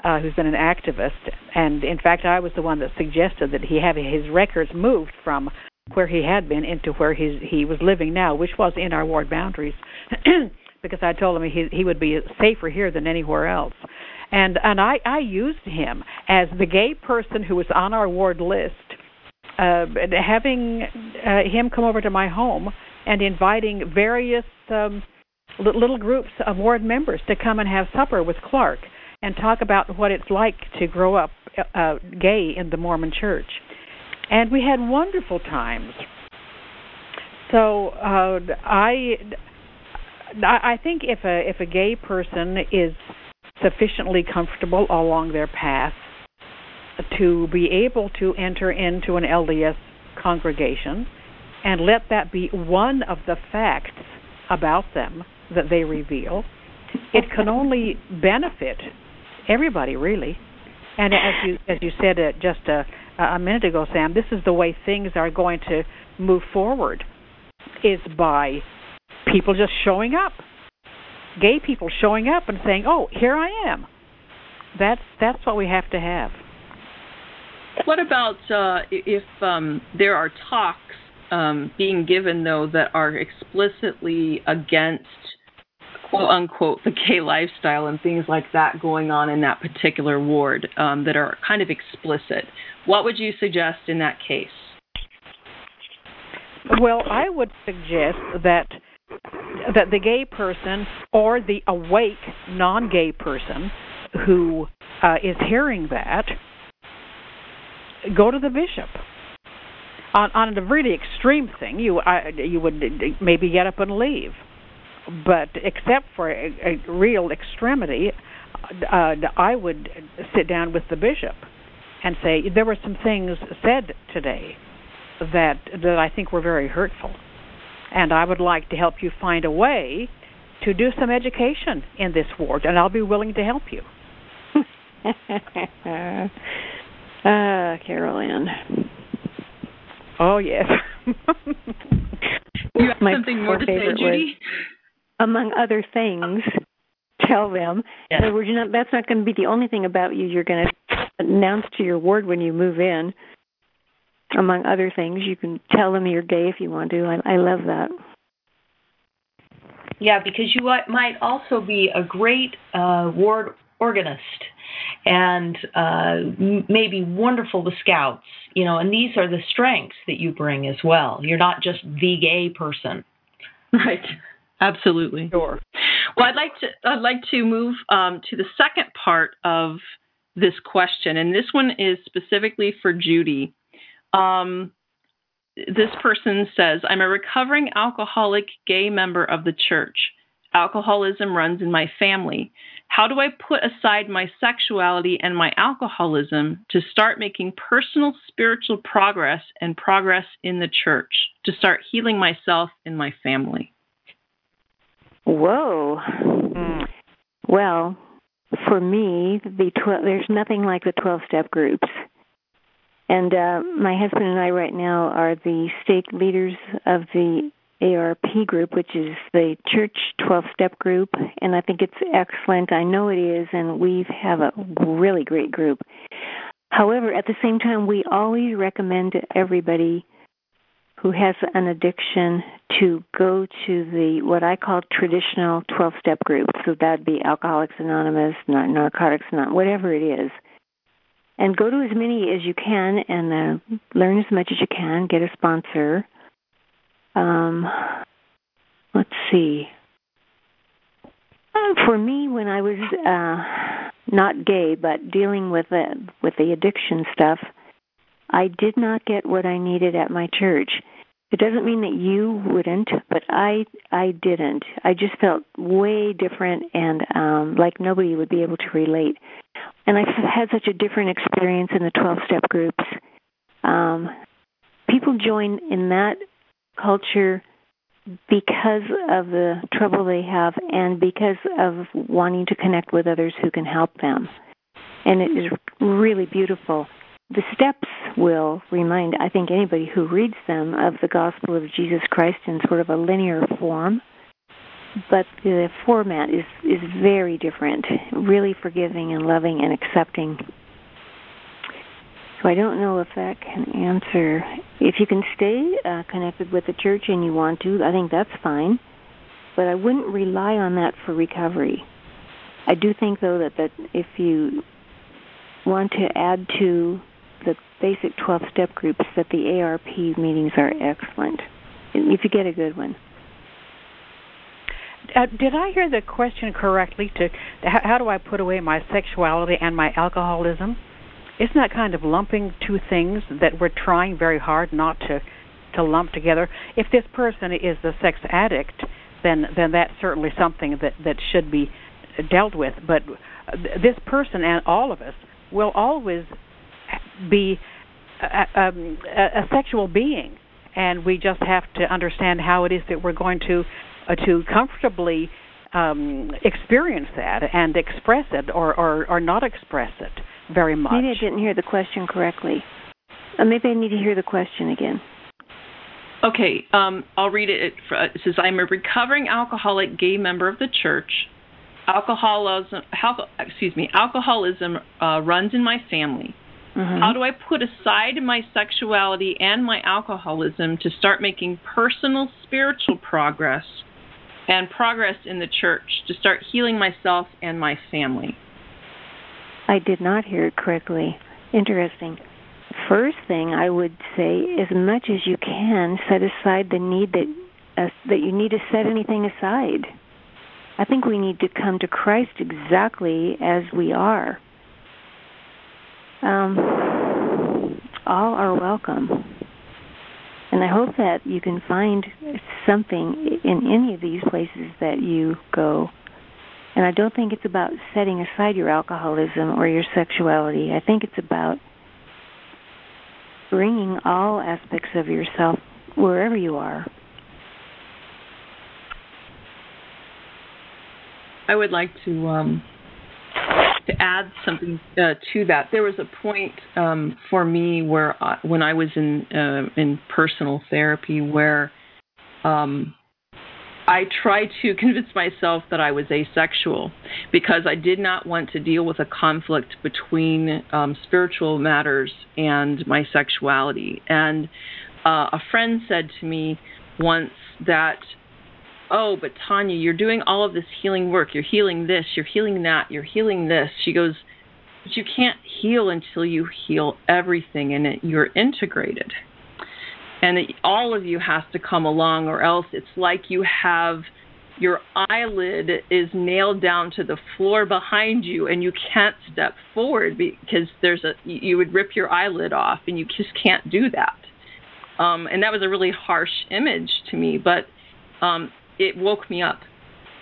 uh, who's been an activist. And in fact, I was the one that suggested that he have his records moved from where he had been into where he's, he was living now, which was in our ward boundaries, <clears throat> because I told him he, he would be safer here than anywhere else. And and I, I used him as the gay person who was on our ward list, uh, having uh, him come over to my home and inviting various um, little groups of ward members to come and have supper with Clark and talk about what it's like to grow up uh, gay in the Mormon Church, and we had wonderful times. So uh, I, I think if a if a gay person is sufficiently comfortable along their path to be able to enter into an LDS congregation and let that be one of the facts about them that they reveal, it can <laughs> only benefit everybody really. And as you as you said uh, just a, a minute ago, Sam, this is the way things are going to move forward, is by people just showing up, gay people showing up and saying, "Oh, here I am." That's that's what we have to have. What about uh, if um, there are talks um, being given though that are explicitly against quote unquote the gay lifestyle and things like that going on in that particular ward um, that are kind of explicit. What would you suggest in that case? Well, I would suggest that that the gay person or the awake non-gay person who uh, is hearing that go to the bishop. On on a really extreme thing, you I, you would maybe get up and leave. But except for a, a real extremity, uh, I would sit down with the bishop and say there were some things said today that that I think were very hurtful, and I would like to help you find a way to do some education in this ward, and I'll be willing to help you. <laughs> Uh, Carol Oh yes. <laughs> you have My something more to say, Judy? Was, among other things, tell them. In other words, not, that's not going to be the only thing about you you're going to announce to your ward when you move in. Among other things, you can tell them you're gay if you want to. I, I love that. Yeah, because you might also be a great uh, ward organist and uh, maybe wonderful with scouts, you know, and these are the strengths that you bring as well. You're not just the gay person. Right. Absolutely. Sure. Well, I'd like to I'd like to move um, to the second part of this question, and this one is specifically for Judy. Um, this person says, "I'm a recovering alcoholic gay member of the church. Alcoholism runs in my family. How do I put aside my sexuality and my alcoholism to start making personal spiritual progress and progress in the church to start healing myself and my family?" Whoa. Mm. Well, for me, the tw- there's nothing like the 12 step groups. And uh, my husband and I right now are the stake leaders of the ARP group, which is the church 12 step group. And I think it's excellent. I know it is. And we have a really great group. However, at the same time, we always recommend to everybody who has an addiction to go to the what I call traditional 12 step group. So that'd be Alcoholics Anonymous, not Narcotics Anonymous, whatever it is. And go to as many as you can and uh, learn as much as you can. Get a sponsor. Um, let's see. Uh, for me, when I was uh, not gay but dealing with the with the addiction stuff, I did not get what I needed at my church. It doesn't mean that you wouldn't, but I I didn't. I just felt way different and um like nobody would be able to relate. And I've had such a different experience in the 12-step groups. Um people join in that culture because of the trouble they have and because of wanting to connect with others who can help them. And it is really beautiful the steps will remind, I think, anybody who reads them of the gospel of Jesus Christ in sort of a linear form. But the format is is very different, really forgiving and loving and accepting. So I don't know if that can answer. If you can stay uh, connected with the church and you want to, I think that's fine. But I wouldn't rely on that for recovery. I do think, though, that, that if you want to add to the basic 12 step groups that the ARP meetings are excellent if you get a good one. uh, did I hear the question correctly? To how do I put away my sexuality and my alcoholism? Isn't that kind of lumping two things that we're trying very hard not to to lump together? If this person is a sex addict, then then that's certainly something that that should be dealt with. But this person and all of us will always be a, um, a, a sexual being, and we just have to understand how it is that we're going to uh, to comfortably um, experience that and express it, or, or or not express it very much. Maybe I didn't hear the question correctly. Uh, maybe I need to hear the question again. Okay, um, I'll read it. It says, "I'm a recovering alcoholic gay member of the church. Alcoholism, alcohol, excuse me, alcoholism uh, runs in my family. Mm-hmm. How do I put aside my sexuality and my alcoholism to start making personal spiritual progress and progress in the church to start healing myself and my family?" I did not hear it correctly. Interesting. First thing I would say, as much as you can, set aside the need that uh, that you need to set anything aside. I think we need to come to Christ exactly as we are. Um, all are welcome. And I hope that you can find something in any of these places that you go. And I don't think it's about setting aside your alcoholism or your sexuality. I think it's about bringing all aspects of yourself wherever you are. I would like to um, to add something uh, to that. There was a point um, for me where I, when I was in uh, in personal therapy where um, I tried to <laughs> convince myself that I was asexual because I did not want to deal with a conflict between um, spiritual matters and my sexuality. And uh, a friend said to me once that, Oh, but Tawnya, you're doing all of this healing work. You're healing this, you're healing that, you're healing this. She goes, But you can't heal until you heal everything and it, you're integrated and all of you has to come along or else it's like you have your eyelid is nailed down to the floor behind you and you can't step forward because there's a you would rip your eyelid off and you just can't do that um, and that was a really harsh image to me but um, it woke me up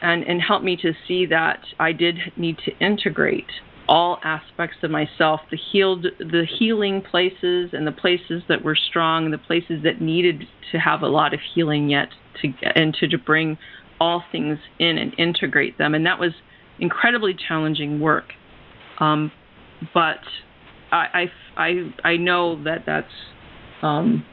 and and helped me to see that I did need to integrate all aspects of myself the healed the healing places and the places that were strong the places that needed to have a lot of healing yet to and to, to bring all things in and integrate them. And that was incredibly challenging work. Um, but I, I, I, I know that that's um,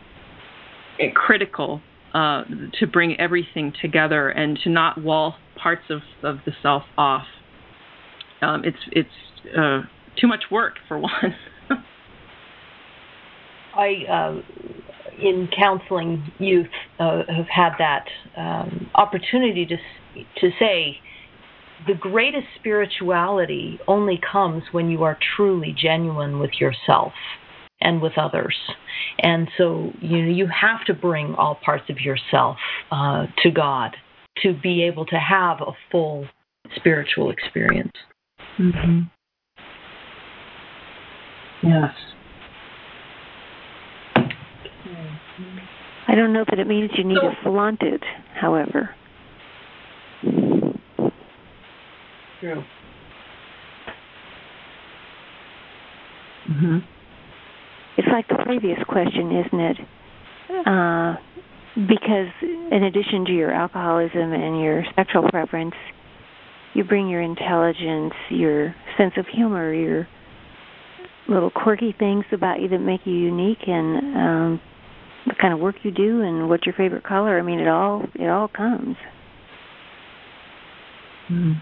critical uh, to bring everything together and to not wall parts of, of the self off. Um, it's it's uh, too much work for <laughs> one. I, uh, in counseling youth, uh, have had that um, opportunity to to say the greatest spirituality only comes when you are truly genuine with yourself and with others. And so you know you have to bring all parts of yourself uh, to God to be able to have a full spiritual experience. Mm-hmm. Yes. I don't know that it means you need to flaunt it, however. True. Mm-hmm. It's like the previous question, isn't it? Uh, because in addition to your alcoholism and your sexual preference, you bring your intelligence, your sense of humor, your little quirky things about you that make you unique and um the kind of work you do and what's your favorite color. I mean it all it all comes. Mm.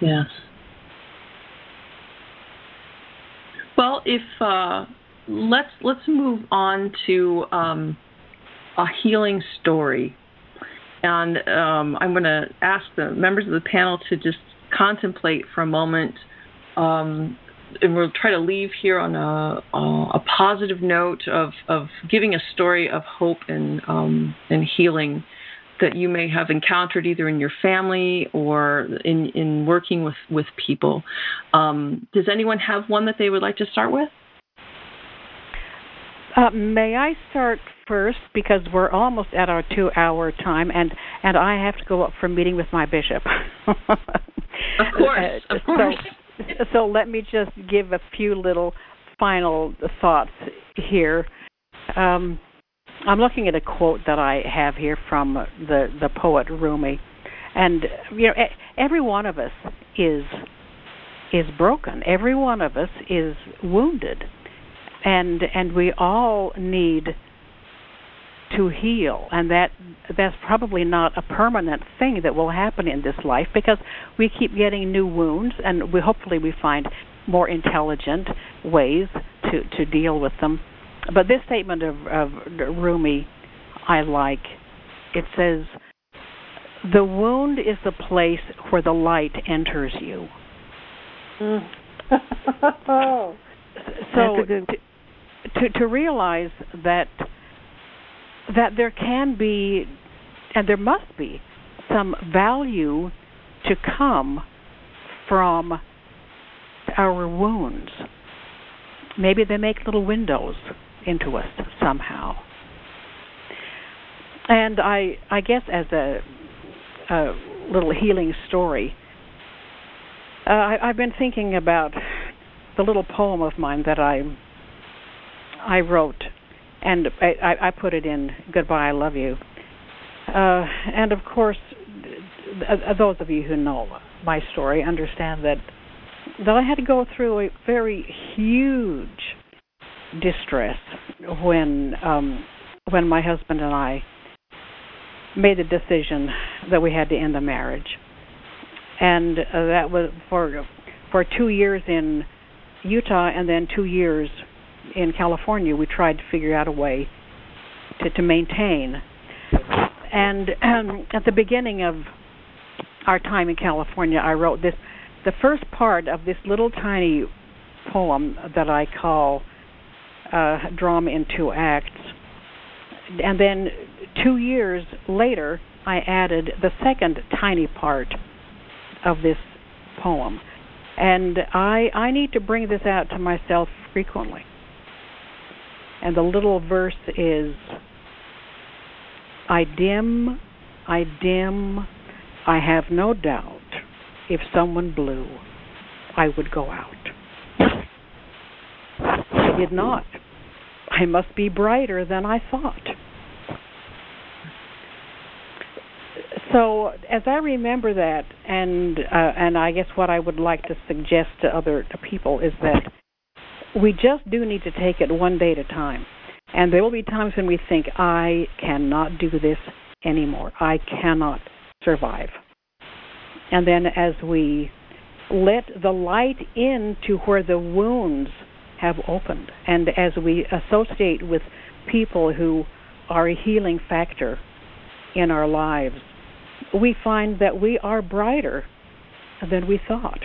Yes. Well, if uh, let's let's move on to um, a healing story, and um, I'm going to ask the members of the panel to just contemplate for a moment. Um, and we'll try to leave here on a, a positive note of, of giving a story of hope and um, and healing that you may have encountered either in your family or in, in working with, with people. Um, does anyone have one that they would like to start with? Uh, may I start first because we're almost at our two-hour time, and and I have to go up for a meeting with my bishop. <laughs> of course, of course. So, so let me just give a few little final thoughts here. Um, I'm looking at a quote that I have here from the the poet Rumi, and you know every one of us is is broken. Every one of us is wounded, and and we all need to heal. And that that's probably not a permanent thing that will happen in this life because we keep getting new wounds and we hopefully we find more intelligent ways to to deal with them but this statement of, of Rumi, I like. It says, "The wound is the place where the light enters you." Mm. <laughs> so to, to to realize that that there can be and there must be some value to come from our wounds. Maybe they make little windows into us somehow. And I I guess as a, a little healing story, uh, I, I've been thinking about the little poem of mine that I I wrote, and I, I put it in "Goodbye, I Love You." Uh, and of course, those of you who know my story understand that that I had to go through a very huge distress when um, when my husband and I made the decision that we had to end the marriage, and uh, that was for for two years in Utah and then two years in California. We tried to figure out a way to, to maintain. And um, at the beginning of our time in California, I wrote this. The first part of this little tiny poem that I call uh, drama in two acts. And then two years later, I added the second tiny part of this poem. And I I need to bring this out to myself frequently. And the little verse is I dim, I dim, I have no doubt if someone blew, I would go out did not. I must be brighter than I thought. So, as I remember that, and uh, and I guess what I would like to suggest to other to people is that we just do need to take it one day at a time. And there will be times when we think, I cannot do this anymore. I cannot survive. And then as we let the light in to where the wounds have opened. And as we associate with people who are a healing factor in our lives, we find that we are brighter than we thought.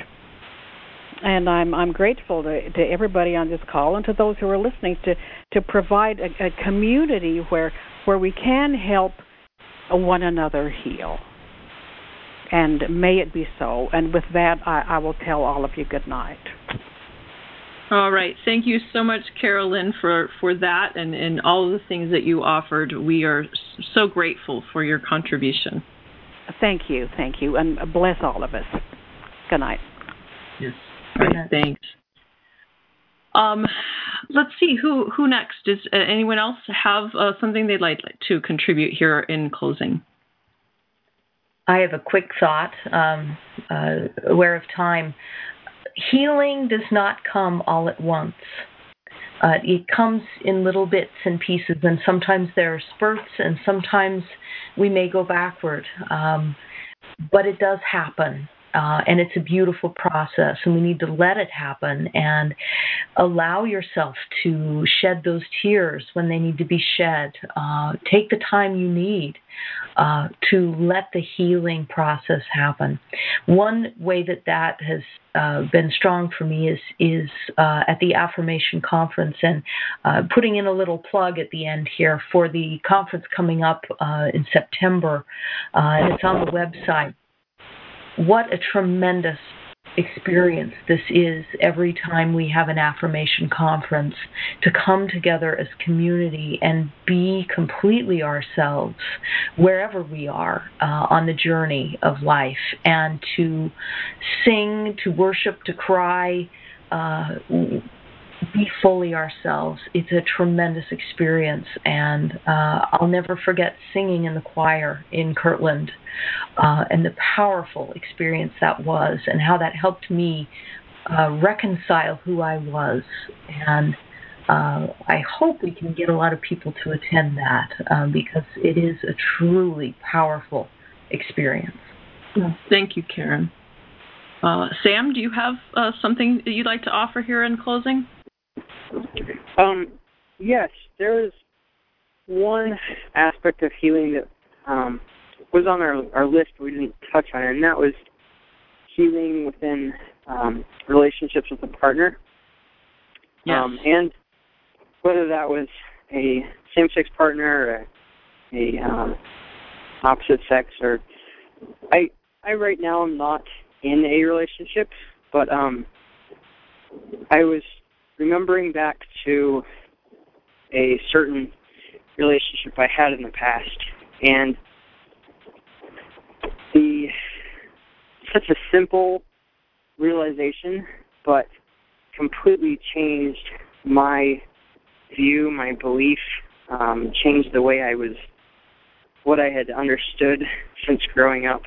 And I'm I'm grateful to, to everybody on this call and to those who are listening to to provide a, a community where where we can help one another heal. And may it be so. And with that, I, I will tell all of you good night. All right. Thank you so much, Carol Lynn, for, for that and, and all of the things that you offered. We are so grateful for your contribution. Thank you. Thank you. And bless all of us. Good night. Yes. All right. Thanks. Um, let's see who who next. Does uh, anyone else have uh, something they'd like to contribute here in closing? I have a quick thought. Um, uh, aware of time, healing does not come all at once. Uh, it comes in little bits and pieces, and sometimes there are spurts, and sometimes we may go backward. Um, but it does happen. Uh, and it's a beautiful process, and we need to let it happen and allow yourself to shed those tears when they need to be shed. Uh, take the time you need uh, to let the healing process happen. One way that that has uh, been strong for me is is uh, at the affirmation conference and uh, putting in a little plug at the end here for the conference coming up uh, in September, uh, it's on the website. What a tremendous experience this is every time we have an affirmation conference to come together as community and be completely ourselves wherever we are uh, on the journey of life and to sing, to worship, to cry. Uh, be fully ourselves. It's a tremendous experience, and uh, I'll never forget singing in the choir in Kirtland uh, and the powerful experience that was, and how that helped me uh, reconcile who I was. And uh, I hope we can get a lot of people to attend that um, because it is a truly powerful experience. Thank you, Karin. Uh, Sam, do you have something that you'd like to offer here in closing? Um, yes, there is one aspect of healing that um, was on our, our list we didn't touch on, and that was healing within um, relationships with a partner. Yes. Um, and whether that was a same-sex partner, or a, a um, opposite sex, or I, I right now am not in a relationship, but um, I was remembering back to a certain relationship I had in the past, and the such a simple realization, but completely changed my view, my belief, um, changed the way I was, what I had understood since growing up,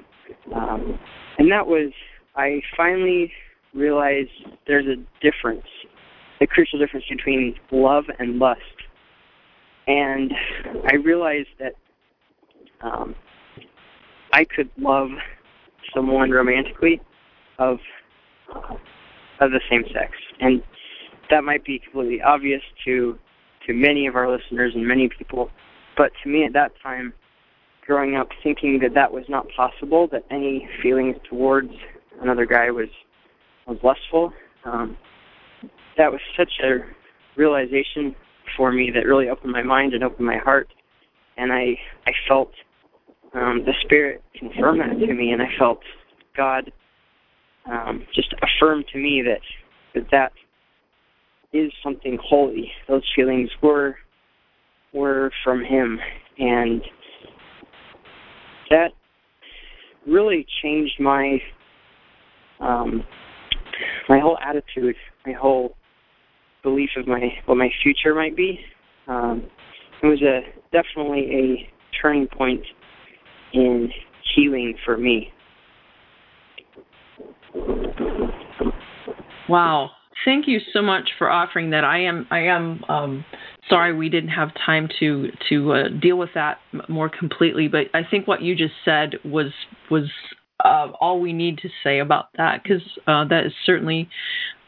um, and that was I finally realized there's a difference the crucial difference between love and lust. And I realized that um, I could love someone romantically of uh, of the same sex, and that might be completely obvious to to many of our listeners and many people, but to me at that time, growing up thinking that that was not possible, that any feelings towards another guy was was lustful, um, that was such a realization for me that really opened my mind and opened my heart, and I I felt um, the Spirit confirm that to me, and I felt God um, just affirm to me that that that is something holy. Those feelings were were from Him, and that really changed my um, my whole attitude, my whole belief of my what my future might be. Um, it was a definitely a turning point in healing for me. Wow. Thank you so much for offering that. I am I am um, sorry we didn't have time to to uh, deal with that more completely, but I think what you just said was was uh, all we need to say about that because uh, that is certainly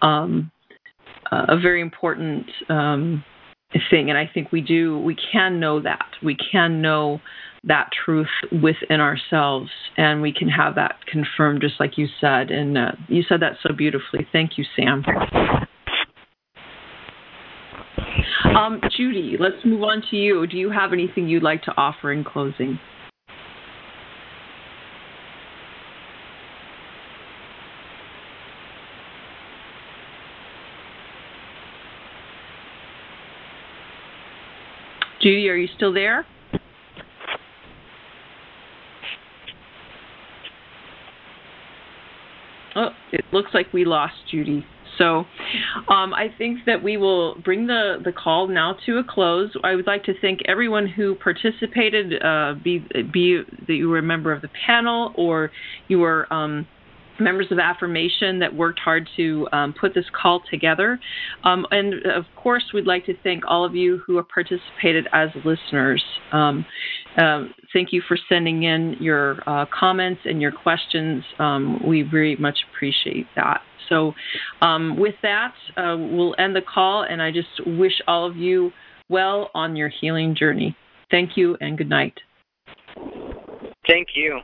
um, a very important um, thing, and I think we do. We can know that. We can know that truth within ourselves, and we can have that confirmed, just like you said. And uh, you said that so beautifully. Thank you, Sam. Um, Judy, let's move on to you. Do you have anything you'd like to offer in closing? Judy, are you still there? Oh, it looks like we lost Judy. So um, I think that we will bring the, the call now to a close. I would like to thank everyone who participated, uh, be, be that you were a member of the panel or you were um, members of Affirmation that worked hard to um, put this call together. Um, and of course, we'd like to thank all of you who have participated as listeners. Um, uh, thank you for sending in your uh, comments and your questions. Um, we very much appreciate that. So, um, with that, uh, we'll end the call, and I just wish all of you well on your healing journey. Thank you and good night. Thank you.